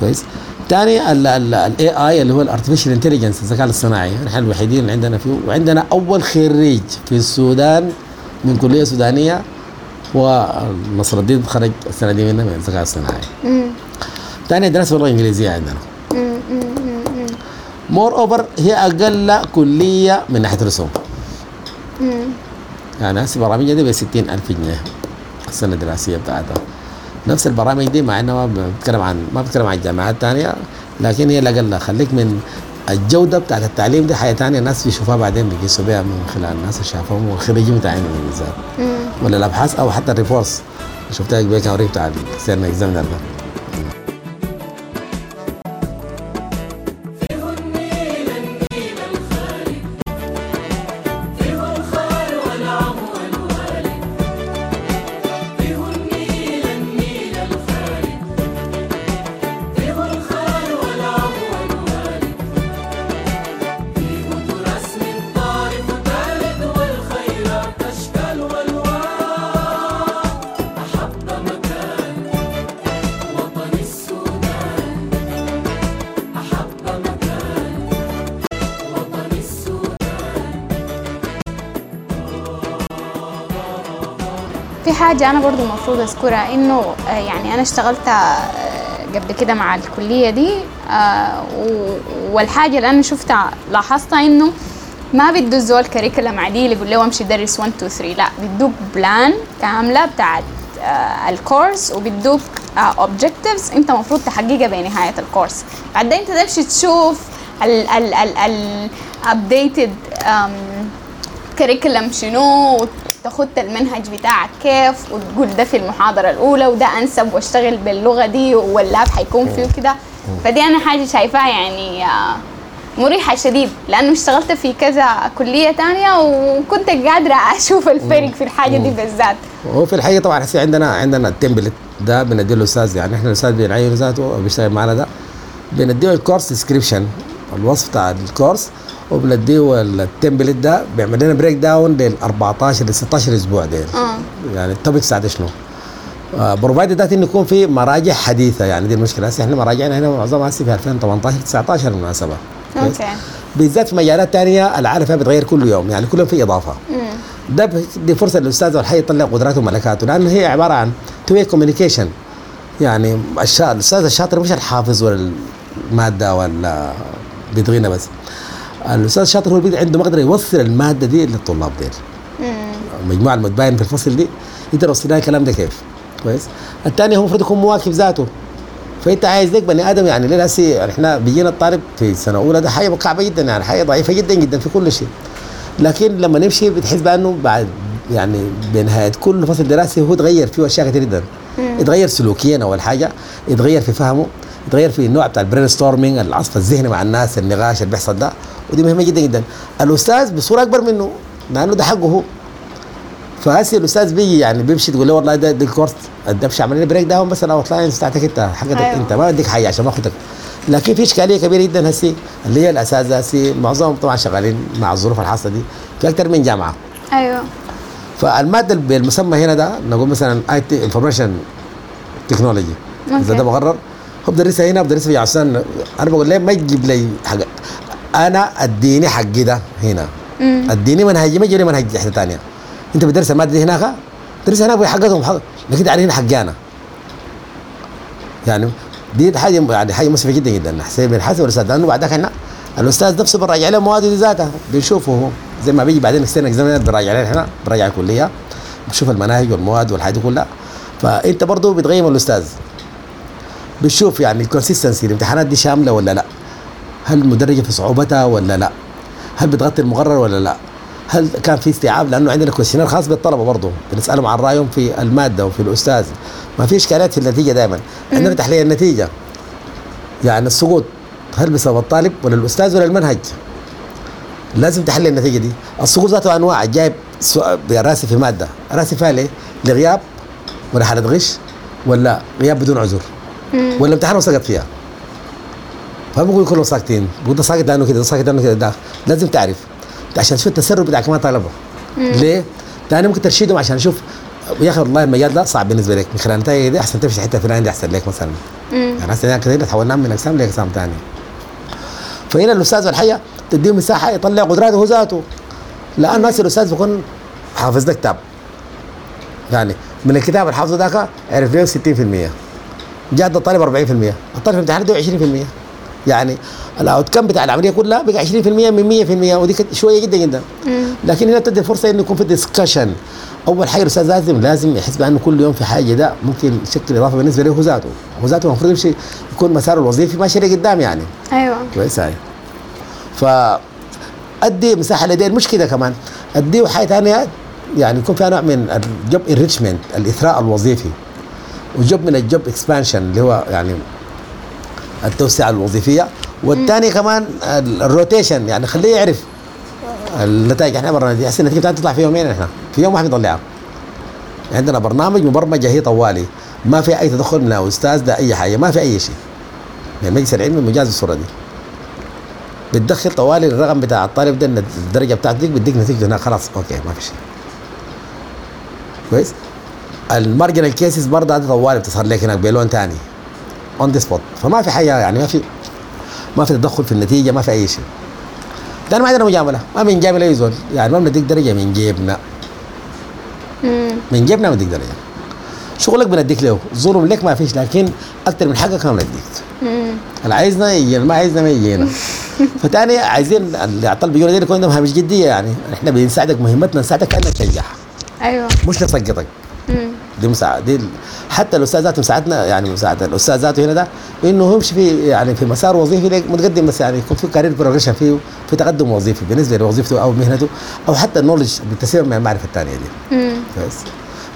كويس؟ تاني ال AI اللي هو ال artificial intelligence الذكاء الاصطناعي نحن الوحيدين اللي عندنا فيه وعندنا أول خريج في السودان من كلية سودانية ونصر الدين خرج السنة دي منها من الذكاء الاصطناعي مم. تاني دراسه اللغة الانجليزيه عندنا. moreover هي أقل كلية من ناحية الرسوم. يعني هسه برامج دي ب 60000 جنيه السنة الدراسية بتاعتها نفس البرامج دي مع انها ما بتتكلم عن ما بتتكلم عن الجامعات الثانية لكن هي الاقل خليك من الجودة بتاعت التعليم دي حاجة ثانية الناس بيشوفوها بعدين بيقيسوا بها من خلال الناس اللي شافوهم والخريجين بتاعين بالذات. ولا الأبحاث أو حتى ال reports. شفتها قبل كان بتاع ال external examiner ده. حاجة أنا برضو المفروض أذكرها إنه آه، يعني أنا اشتغلت آه، قبل كده مع الكلية دي آه، والحاجة اللي أنا شفتها لاحظتها إنه ما بيدوا الزول curriculum عديل يقول له امشي درس 1 2 3 لا بيدوك plan كاملة بتاعت الكورس وبيدوك objectives أنت المفروض تحققها بنهاية الكورس بعدين انت تمشي تشوف ال ال ال ال updated um, curriculum شنو وتاخد المنهج بتاعك كيف وتقول ده في المحاضرة الأولى وده أنسب وأشتغل باللغة دي وال lab حيكون فيه كده فدي أنا حاجة شايفاها يعني آه، مريحة شديد لأنه اشتغلت في كذا كلية تانية وكنت قادرة أشوف الفرق في الحاجة دي بالذات. هو في الحقيقة طبعا هسه عندنا عندنا ال template ده بنديه الاستاذ يعني إحنا الأستاذ بيعين ذاته بيشتغل معنا ده. بنديه ال course description الوصف بتاع الكورس وبنديه ال template ده بيعمل لنا breakdown لل 14 ل 16 أسبوع ديل. آه. يعني ال topics بتاعت شنو؟ provided that إنه يكون في مراجع حديثة. يعني دي المشكلة. هسه إحنا مراجعنا هنا معظمها هسه في 2018 19 بالمناسبه؟ okay. بالذات في مجالات تانية العالم فيها بتغير كل يوم. يعني كل يوم في إضافة. ده بدي فرصة للأستاذ والحي يطلع قدراته وملكاته. لأنه هي عبارة عن two-way communication يعني. الأستاذ الشاطر مش الحافظ ولا الماده ولا بيدغينا بس. الأستاذ الشاطر هو عنده مقدرة يوصل المادة دي للطلاب ديل. المجموعه المتباين في الفصل دي. يقدر يوصل لها الكلام ده كيف؟ كويس. الثاني هو المفروض يكون مواكب ذاته. فانت عايز لك بني آدم يعني ليه هسه يعني إحنا بيجينا الطالب في سنة أولى ده حاجة صعبه جدا يعني حاجة ضعيفة جدا جدا في كل شيء. لكن لما نمشي بتحس بانه بعد يعني بنهايه كل فصل دراسي هو تغير فيه أشياء كثير جدا. يتغير سلوكيا أول حاجة يتغير في فهمه. يتغير في النوع بتاع ال brainstorming العصف الذهني مع الناس النقاش اللي بيحصل ده ودي مهمة جدا جدا الأستاذ بصورة أكبر منه لأنه ده حقه هو فهسه الأستاذ بيجي يعني بيمشي تقول له والله ده ده الكورس امشي اعمل لي breakdown بس ال outlines بتاعتك أنت حقتك. أيوه. أنت ما بديك حاجة عشان ما اخدك لكن في إشكالية كبيرة جدا هسه اللي هي الأساتذة هسه معظمهم طبعا شغالين مع الظروف الحاصله دي في أكثر من جامعة أيوه فالمادة بالمسمى هنا ده نقول مثلا IT information technology إذا. ده مقرر بدرسها هنا بدرسها في عشان أنا بقول ليه ما تجيب لي حاجة؟ أنا أديني حقي ده هنا. أديني منهجي ما تجيب لي منهج حتة ثانية أنت بتدرس الماده دي هناك درسها هناك بحقتهم حق لكن تعالي هنا حقي أنا. يعني دي حاجة يعني حاجة مسفه جدا جدا. حسين بنحاسب الاستاذ لأنه بعدك هنا الأستاذ نفسه بنراجع له مواد ذاتها. بنشوفه هو. زي ما بيجي بعدين external examiner بنراجع عليه إحنا بنراجع الكلية. بنشوف المناهج والمواد والحاجات دي كلها. فأنت برضه بتقيم الأستاذ. بتشوف يعني ال consistency الامتحانات دي شاملة ولا لا؟ هل مدرجة في صعوبتها ولا لا؟ هل بتغطي المقرر ولا لا؟ هل كان في استيعاب؟ لأنه عندنا questionnaire خاص بالطلبة برضه بنسألهم عن رأيهم في المادة وفي الأستاذ. ما في اشكالات في النتيجة دائما عندنا تحليل النتيجة. يعني السقوط هل بسبب الطالب ولا الأستاذ ولا المنهج؟ لازم تحلل النتيجة دي. السقوط ذاته أنواع. جايب راسي في مادة. راسي فيها ليه؟ لغياب ولا حالة غش ولا غياب بدون عذر؟ ولا امتحان وسقط فيها. كلهم ساكتين بقول ده ساكت لأنه كده ده ساكت لأنه كده ده لازم تعرف. عشان تشوف التسرب بتاعك ما طالبه ليه؟ لأنه ممكن ترشيدهم عشان أشوف يا أخي والله المجال ده صعب بالنسبة لك. من خلال النتائج دي أحسن تمشي حتة فلانيه دي أحسن لك مثلا. يعني هسه كثير تحولنا من اقسام لاقسام ثانية فهنا الأستاذ والحياة تديه مساحة يطلع قدراته هو ذاته. لأن الناس الأستاذ بيكون حافظ ده كتاب. يعني من الكتاب اللي حافظه ذاك عرف له 60% جاد الطالب 40% الطالب في الامتحان ده 20% يعني الاوت كم بتاع العملية كلها بقى 20% من 100% ودي شوية جدا جدا. لكن هنا بتدي فرصة إنه يكون في discussion أول حاجة الأستاذ لازم لازم يحس بأنه كل يوم في حاجة ده ممكن يشكل إضافة بالنسبة له ذاته. هو ذاته المفروض يمشي يكون مساره الوظيفي ماشي لقدام يعني. أيوه. كويس هاي ف أدي مساحة لديه مش كده كمان. اديه حاجة ثانية يعني يكون فيها نوع من ال job enrichment الإثراء الوظيفي. وجوب من ال job expansion اللي هو يعني التوسعة الوظيفية. والثاني كمان ال- ال rotation يعني خليه يعرف النتائج. إحنا هسه النتيجة تطلع في يومين إحنا. في يوم واحد بنطلعها عندنا برنامج مبرمجة هي طوالي. ما في أي تدخل من الاستاذ ده أي حاجة ما في أي شيء. يعني المجلس العلمي مجاز الصورة دي. بتدخل طوالي الرقم بتاع الطالب ده الدرجة بتاعته ديك بتديك نتيجة هناك خلاص okay ما في شيء. كويس؟ ال marginal cases برضه هذا طوالي بتظهر لك هناك بلون ثاني on the spot فما في حاجة يعني ما في ما في تدخل في النتيجة ما في أي شيء. لأن ما عندنا مجاملة. ما بنجامل اي زول. يعني ما بنديك درجة من جيبنا. من جيبنا بنديك درجة. شغلك بنديك له. ظلم لك ما فيش لكن أكثر من حقك ما بنديك. اللي عايزنا يجي اللي ما عايزنا ما يجينا. فتاني عايزين اللي الطلب يقول لنا يكون عندهم هامش جدية يعني. إحنا بنساعدك مهمتنا نساعدك أنك تنجح. أيوه. مش نسقطك دي مساعدة. دي حتى الأستاذ ذاته مساعدنا يعني مساعدة. الأستاذ ذاته هنا ده إنه يمشي في يعني في مسار وظيفي متقدم بس يعني يكون في career progression فيه في تقدم وظيفي بالنسبة لوظيفته أو مهنته أو حتى ال knowledge بالتسويه مع المعرفة الثانية دي. كويس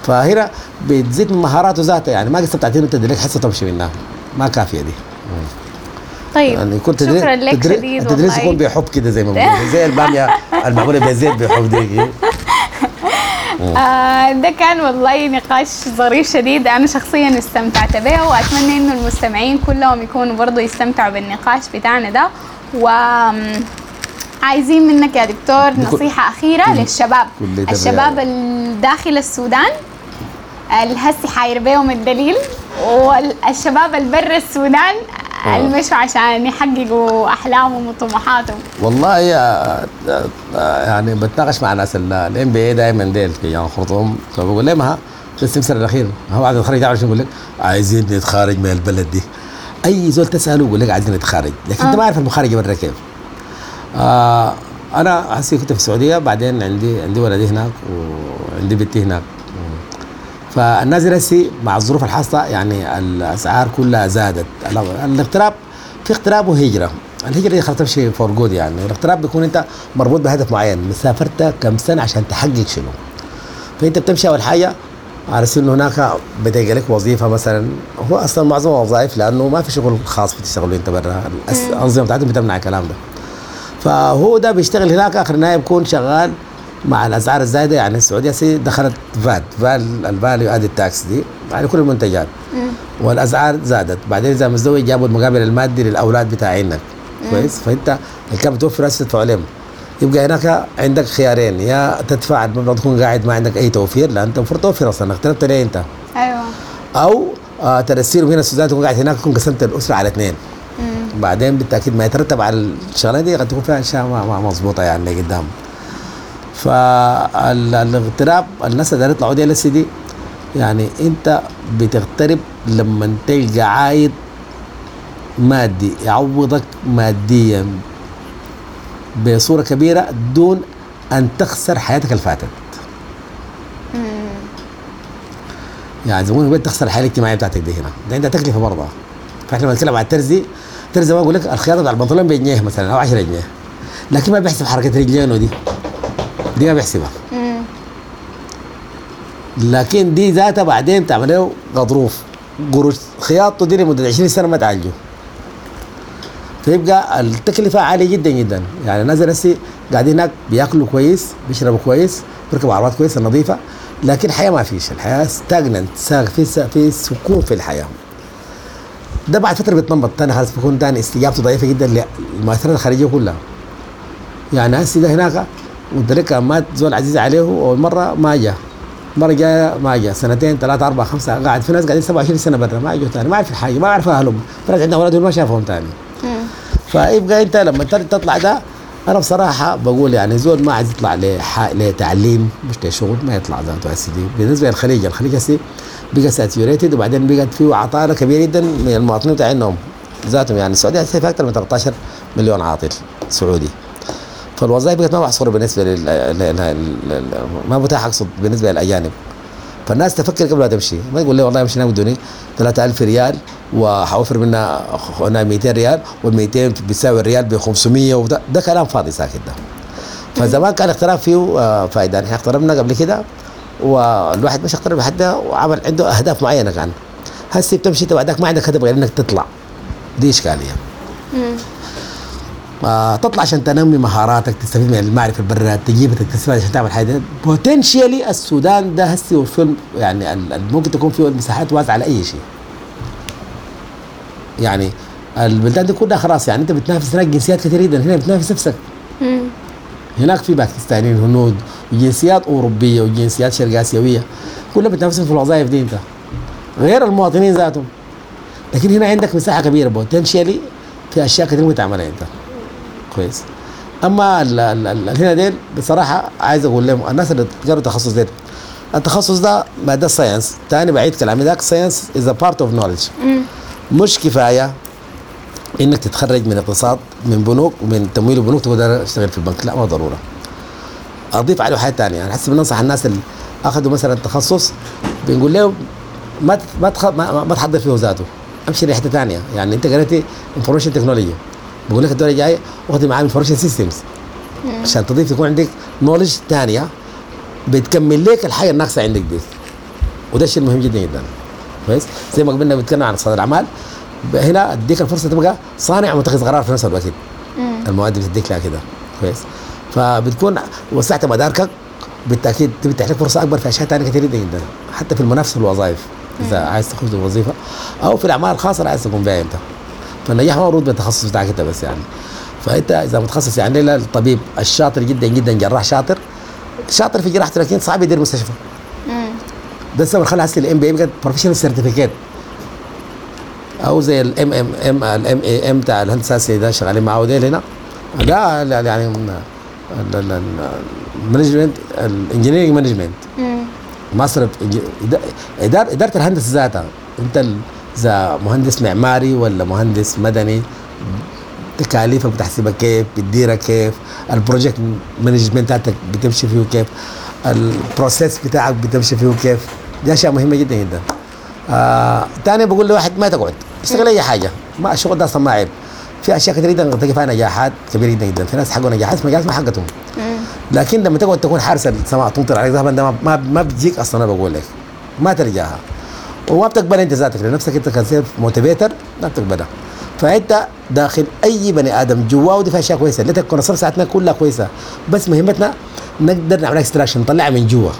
فهنا بتزيد من مهاراته ذاتها يعني ما قصه بتاعتين تدريك حصه تمشي منها. ما كافية دي. طيب يعني يكون شكرا لك شديد التدريس يكون بحب كده زي ما بقول زي البامية المعموله بالزيت بحب دي. آه ده كان والله نقاش ظريف شديد أنا شخصيا استمتعت به وأتمنى إنه المستمعين كلهم يكونوا برضو يستمتعوا بالنقاش بتاعنا ده و عايزين منك يا دكتور نصيحة أخيرة كل- للشباب الشباب. الداخل السودان الهسي حاير بيهم الدليل والشباب البر السودان آه. المشوا عشان يحققوا أحلامهم وطموحاتهم. والله يا يعني بتناقش مع ناس ال MBA دائما ديل في يعني خرطوم فبقول لهم ها في ال semester الأخير؟ هو بعد التخرج تعرف شو يقول لك؟ عايزين نتخارج من البلد دي. أي زول تسأله يقول لك عايزين نتخارج لكن أنت ما عارف المخارج برا كيف. آه أنا هسي كنت في السعودية بعدين عندي عندي ولدي هناك وعندي بنتي هناك. فالنازل هسي مع الظروف الحاصله يعني الأسعار كلها زادت. ال- الاغتراب في اغتراب وهجرة. الهجرة دي خلاص تمشي for good يعني. الاغتراب بيكون انت مربوط بهدف معين مسافرت كم سنة عشان تحقق شنو؟ فانت بتمشي أول حاجة على انه هناك بتلقى لك وظيفة مثلا. هو أصلا معظم الوظائف لأنه ما في شغل خاص بتشتغلوا أنت برا. الأنظمة بتاعتهم بتمنع الكلام ده. فهو ده بيشتغل هناك آخر النهاية بيكون شغال مع الأسعار الزايدة يعني السعودية هسي دخلت VAT ال value added tax دي على كل المنتجات. والأسعار زادت. بعدين اذا متزوج جابوا المقابل المادي للأولاد بتاعينك. كويس؟ فأنت اللي كان بتوفر هسه تدفع عليهم يبقى هناك عندك خيارين يا تدفع المبلغ تكون قاعد ما عندك أي توفير لأن أنت المفروض توفر أصلا اخترت ليه أنت؟ أيوة. أو آه ترسيله هنا السودان تكون قاعد هناك تكون قسمت الأسرة على اثنين. بعدين بالتأكيد ما يترتب على الشغلة دي قد تكون فيها أشياء ما, ما مظبوطه يعني قدام. فالاغتراب الناس اللي يطلعوا دي لسه دي يعني انت بتغترب لما تلقى عايد مادي يعوضك ماديا بصورة كبيرة دون أن تخسر حياتك اللي فاتت. يعني ما بقول تخسر الحياة الاجتماعية بتاعتك دي هنا. ده عندها تكلفة برضه. فاحنا لما نتكلم عن الترزي الترزي ما بقول لك الخياطة بتاع البنطلون بجنيه مثلا أو 10 جنيه. لكن ما بيحسب حركة رجلينه دي. دي ما بيحسبها. لكن دي ذاتها بعدين تعمل له غضروف. قروش خياطته دي لمدة 20 سنة ما تعالجه فيبقى التكلفة عالية جدا جدا. يعني الناس هسي قاعدين هناك بياكلوا كويس بيشربوا كويس بيركبوا عربات كويسة نظيفة. لكن الحياة ما فيش. الحياة ستاجننت في في سكون في الحياة. ده بعد فترة بيتنمط تاني خلاص بيكون تاني استجابته ضعيفة جدا للمؤثرات الخارجية كلها. يعني هسي ده هناك مدرك مات زول عزيز عليه اول مرة ما جاء مرة جاية ما جاء سنتين ثلاثة أربعة خمسة. قاعد في ناس قاعدين 27 سنة برا. ما يجوا ثاني ما يعرف الحاجة. ما يعرف أهلهم. في ناس عندهم أولادهم ما شافهم ثاني فيبقى أنت لما تطلع ده أنا بصراحة بقول يعني زول ما عايز يطلع لتعليم مش لشغل ما يطلع ذاته هسي دي بالنسبة للخليج الخليج هسي بقى saturated وبعدين بقت فيه عطالة كبيرة جدا من المواطنين بتاعهم ذاتهم يعني السعودية فيها أكثر من 13 مليون عاطل سعودي. فالوظائف بقت ما محصوره بالنسبة لل... ما متاح أقصد بالنسبة للاجانب فالناس تفكر قبل ما تمشي. ما يقول لي والله امشي هناك بدوني 3000 ريال وحوفر منها هنا 200 ريال وال 200 بيساوي الريال ب 500 وده ده كلام فاضي ساكت ده. فزمان كان الاغتراب فيه آه، فائده إحنا اغتربنا قبل كده والواحد مش اقترب لحد وعمل عنده أهداف معينة كان. هسي بتمشي انت بعدك ما عندك هدف غير إنك تطلع. دي إشكالية. آه تطلع عشان تنمي مهاراتك تستفيد من المعرفة البرة تجيبها تكتسبها عشان تعمل حاجة. بوتنشيالي السودان ده هسي وفي يعني ممكن تكون فيه مساحات واسعه لاي شيء. يعني البلدان دي كلها خلاص يعني انت بتنافس هناك جنسيات كثيره جدا هنا بتنافس نفسك. هناك في باكستانيين هنود وجنسيات أوروبية وجنسيات شرق آسيوية. كلها بتنافسهم في الوظائف دي انت. غير المواطنين ذاتهم. لكن هنا عندك مساحة كبيرة potentially في أشياء كثير ممكن تعملها انت. كويس. أما هنا ديل بصراحة عايز أقول لهم الناس اللي تقروا التخصص ديل التخصص ده ما ده science تاني بعيد كلامي ذاك science is part of knowledge مش كفاية إنك تتخرج من اقتصاد من بنوك من تمويل وبنوك تقدر تشتغل في البنك. لا ما ضرورة. أضيف عليه حاجة ثانية يعني حسب بننصح الناس اللي أخذوا مثلا تخصص بنقول لهم. ما, ما- ما تحضر فيه ذاته أمشي لحتة ثانية يعني أنت قريتي information technology بقول لك الدوره الجايه واخدي معاه information systems عشان تضيف يكون عندك knowledge ثانية بتكمل لك الحاجة الناقصة عندك دي. وده الشيء المهم جدا جدا. كويس؟ زي ما قبلنا بنتكلم عن اقتصاد الأعمال. هنا أديك الفرصة تبقى صانع ومتخذ قرار في نفس الوقت. المواد بتديك لها كده. كويس؟ فبتكون وسعت مداركك. بالتأكيد بتفتح لك فرصة أكبر في أشياء ثانية كثير جدا جدا. حتى في المنافسة في الوظائف. إذا عايز تخش وظيفة أو في الأعمال الخاصة اللي عايز تقوم بها أنت. فالنجاح ما مربوط بالتخصص بتاعك أنت بس يعني. فأنت إذا متخصص يعني لا الطبيب الشاطر جدا جدا جراح شاطر شاطر في جراحته لكن صعب يدير مستشفى. ده السبب اللي خلى هسه ال MBA بقت professional certificate أو زي ال M M M ال MEM بتاع الهندسة ده شغالين معاه ديل هنا. ده ال- يعني ال management ال engineering management master إدارة إدارة الهندسة ذاتها. أنت إذا مهندس معماري ولا مهندس مدني تكاليفك بتحسبها كيف؟ بتديرها كيف؟ ال project management بتاعتك بتمشي فيه كيف؟ ال process بتاعك بتمشي فيه كيف؟ دي أشياء مهمة جدا جدا. آه تاني بقول لواحد ما تقعد اشتغل أي حاجة. ما الشغل ده أصلا ما عيب. في أشياء كثيره جدا تلقى فيها نجاحات كبيرة جدا جدا. في ناس حققوا نجاحات في مجالات ما حقتهم. لكن لما تقعد تكون حارس السماء تمطر عليك ذهبا ده ما- ما ما بتجيك أصلا أنا بقول لك. ما تلقاها وما بتقبل انت ذاتك لنفسك انت ك self motivator ما بتقبلها. فأنت داخل أي بني آدم جواه ودي فيها أشياء كويسة ليتك كنا صار ساعتنا كلها كويسة. بس مهمتنا نقدر نعمل extraction نطلعها من جوا.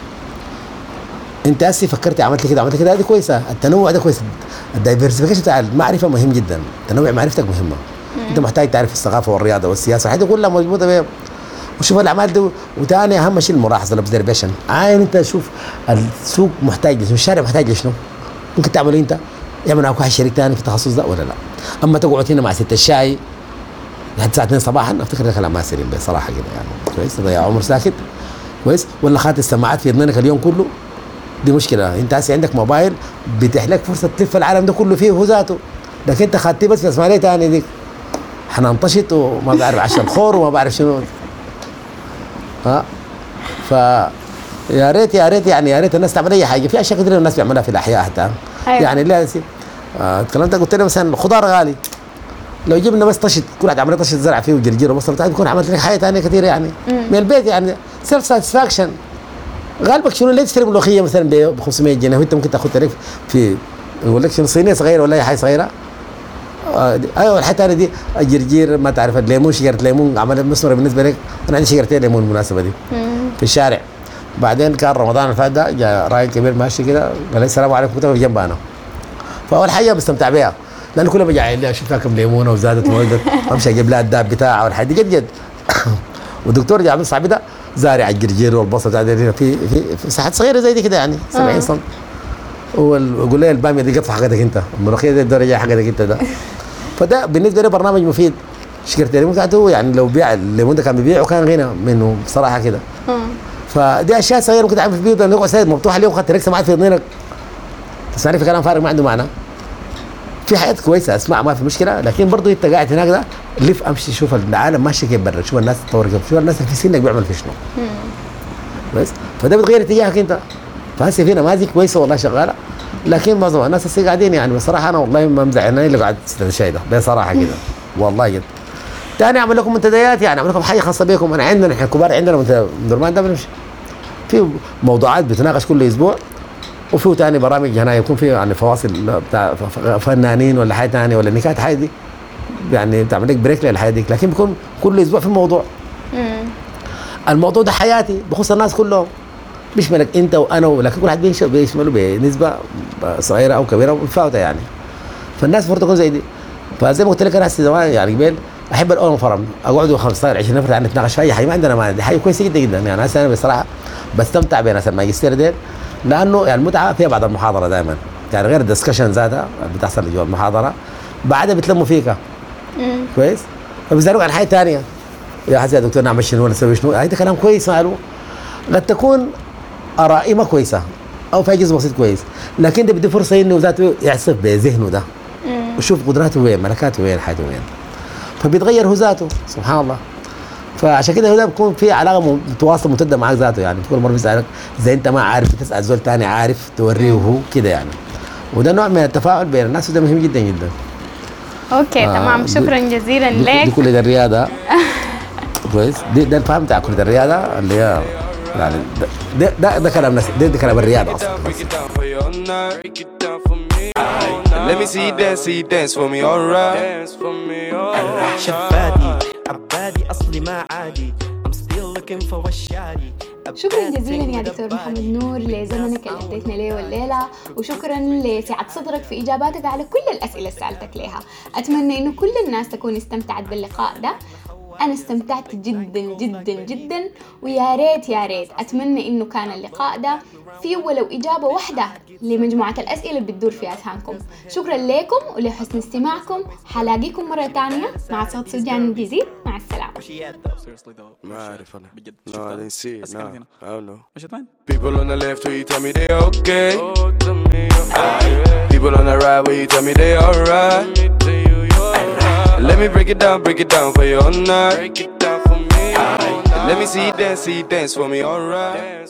انت هسي فكرت عملت كده عملت كده هذه كويسة. التنوع ده كويس. ال diversification بتاع المعرفه مهم جدا. تنوع معرفتك مهمة. انت محتاج تعرف الثقافة والرياضة والسياسة الحاجات دي كلها موجودة بيه. وشوف الأعمال دي. وثاني أهم شيء الملاحظة ال observation عاين انت شوف السوق محتاج لشنو الشارع محتاج لشنو. ممكن تعمل انت. يعمل معك واحد شريك ثاني في التخصص ده ولا لا؟ أما تقعد هنا مع ست الشاي لحد الساعة 2 صباحا أفتكر ده كلام ما سليم بصراحه كده يعني. كويس تضيع عمر ساكت. كويس. ولا خاطر السماعات في اذنك اليوم كله؟ دي مشكلة. انت هسه عندك موبايل بيتيح لك فرصة تلف العالم ده كله فيه هو ذاته. لكن انت خدتيه بس اسمع ليه تاني ديك. حننطشط وما بعرف عشان الخور وما بعرف شنو. ها؟ ف يا ريت يا ريت يعني يا ريت الناس تعمل أي حاجة. في أشياء كثيره الناس بيعملها في الأحياء حتى. أيوة. يعني لا آه ده قلت لي مثلا الخضار غالي. لو جبنا بس طشت كل واحد عمل طشت زرع فيه وجرجير وبصل بتاعي بيكون عملت لك حاجة ثانية كثيره يعني. من البيت يعني self satisfaction غالبك شنو ليه تشتري ملوخية مثلا ب 500 جنيه؟ وأنت ممكن تاخذ لك في يقول لك شنو صينية صغيرة ولا أي حاجة صغيرة. آه أيوه الثانية دي الجرجير ما تعرف الليمون شجرة ليمون عملت مسمره بالنسبة لك. أنا عندي شجرتين ليمون بالمناسبة دي. في الشارع. بعدين كان رمضان اللي فات ده جاء راجل كبير ماشي كده قال لي السلام عليكم كنت جنب أنا. فأول حاجة بستمتع بيها لأنه كل ما جاي لي أشوف كم ليمونة وزادت وولدت أمشي أجيب لها الداب بتاعها والحاجة دي. جد جد. والدكتور جاب صاحبي ده زارع الجرجير والبصل في في, في ساحات صغيرة زي دي كده يعني 70 سم. ويقول لي البامية دي قطفة حقتك أنت الملوخية دي الدرجة حقتك أنت ده. فده بالنسبة لي برنامج مفيد. شكرت الليمون بتاعته يعني لو بيع الليمون ده كان بيبيعه كان غنى منه بصراحة كده. فدي أشياء صغيرة ممكن تعمل في البيوت نقعد سيد مفتوح اليوم خدت ركسه معي في ضميرك في كلام فارغ ما عنده معنى. في حاجات كويسة أسمع ما في مشكلة لكن برضه أنت قاعد هناك ده لف أمشي شوف العالم ماشي كيف برا شوف الناس تطور كيف شوف الناس في سنك بيعمل في شنو. بس؟ فده بتغير اتجاهك أنت. فهسه في نماذج كويسة والله شغالة لكن معظم الناس هسه قاعدين يعني بصراحة أنا والله ما أنا اللي قاعد الشاي ده بصراحة كده. والله جد. تاني أعمل لكم منتديات يعني أعمل لكم حاجة خاصة بكم. أنا عندنا إحنا كبار عندنا درمان ده بنمشي. في موضوعات بتناقش كل أسبوع. وفي تاني برامج هنا يكون في يعني فواصل بتاع فنانين ولا حاجة ثانية ولا نكات حاجة دي. يعني بتعمل لك بريك للحياه دي. لكن بيكون كل أسبوع في موضوع. الموضوع ده حياتي بخص الناس كلهم. بيشملك أنت وأنا ولكن كل واحد بيش- بيشمله بنسبة صغيرة أو كبيرة متفاوته يعني. فالناس المفروض تكون زي دي. فزي ما قلت لك أنا زمان يعني قبل أحب الأول forum اقعدوا 15 20 نفر نتناقش في اي حاجة ما عندنا مانع. دي حاجة كويسه جدا جدا يعني هسه أنا بصراحة بستمتع بناس الماجستير ديل لأنه يعني المتعه فيها بعد المحاضرة دائما. يعني غير ال discussion ذاتها بتحصل جوا المحاضره بعدها بتلموا فيك. كويس؟ فبيسالوك عن حاجة ثانية يا حسن يا دكتور نعمل شنو ولا نسوي شنو. هذا كلام كويس ماله قد تكون آرائي ما كويسة أو في جزء بسيط كويس. لكن ده بدي فرصة إنه ذاته يعصف بذهنه ده. وشوف قدراته وين ملكاته وين حاجته وين. فبيتغير هو ذاته. سبحان الله. فعشان كده هو ده بيكون في علاقة متواصلة ممتدة معاك ذاته يعني. كل مرة بيسألك اذا أنت ما عارف؟ تسأل زول ثاني عارف توريه هو كده يعني. وده نوع من التفاعل بين الناس وده مهم جدا جدا. أوكي آه، تمام. شكرا جزيلا دي, دي لك. كل ده الرياضة. كويس. دي ده الفهم بتاع كل ده الرياضة اللي هي يعني ده ده, ده, ده كلام ناس ده, ده كلام الرياضة أصلا. Let me see you dance, see you dance for me, alright. Dance for me, alright. شفادي عبادي اصلي ما عادي I'm still looking for وشادي شكرا جزيلا يا دكتور محمد نور لزمنك اللي اديتنا ليه والليلة وشكرا لسعة صدرك في إجاباتك على كل الأسئلة اللي سألتك لها أتمنى إنه كل الناس تكون استمتعت باللقاء ده أنا استمتعت جدا جدا جدا ويا ريت يا ريت أتمنى إنه كان اللقاء ده فيه ولو إجابة واحدة لمجموعة الأسئلة اللي بتدور في أذهانكم شكرا لكم ولحسن استماعكم حلاقيكم مرة تانية مع صوت سجان جديد مع السلامة Seriously though. ما أعرف أنا. بجد No, I شفتها. didn't see it. بس No, كانت هنا. I don't know. مشيت وين؟ People on the left where you tell me they okay. People on the right where you tell me they alright. Let me break it down, break it down for you all night. Break it down for me. Let me see you dance, see you dance for me, alright.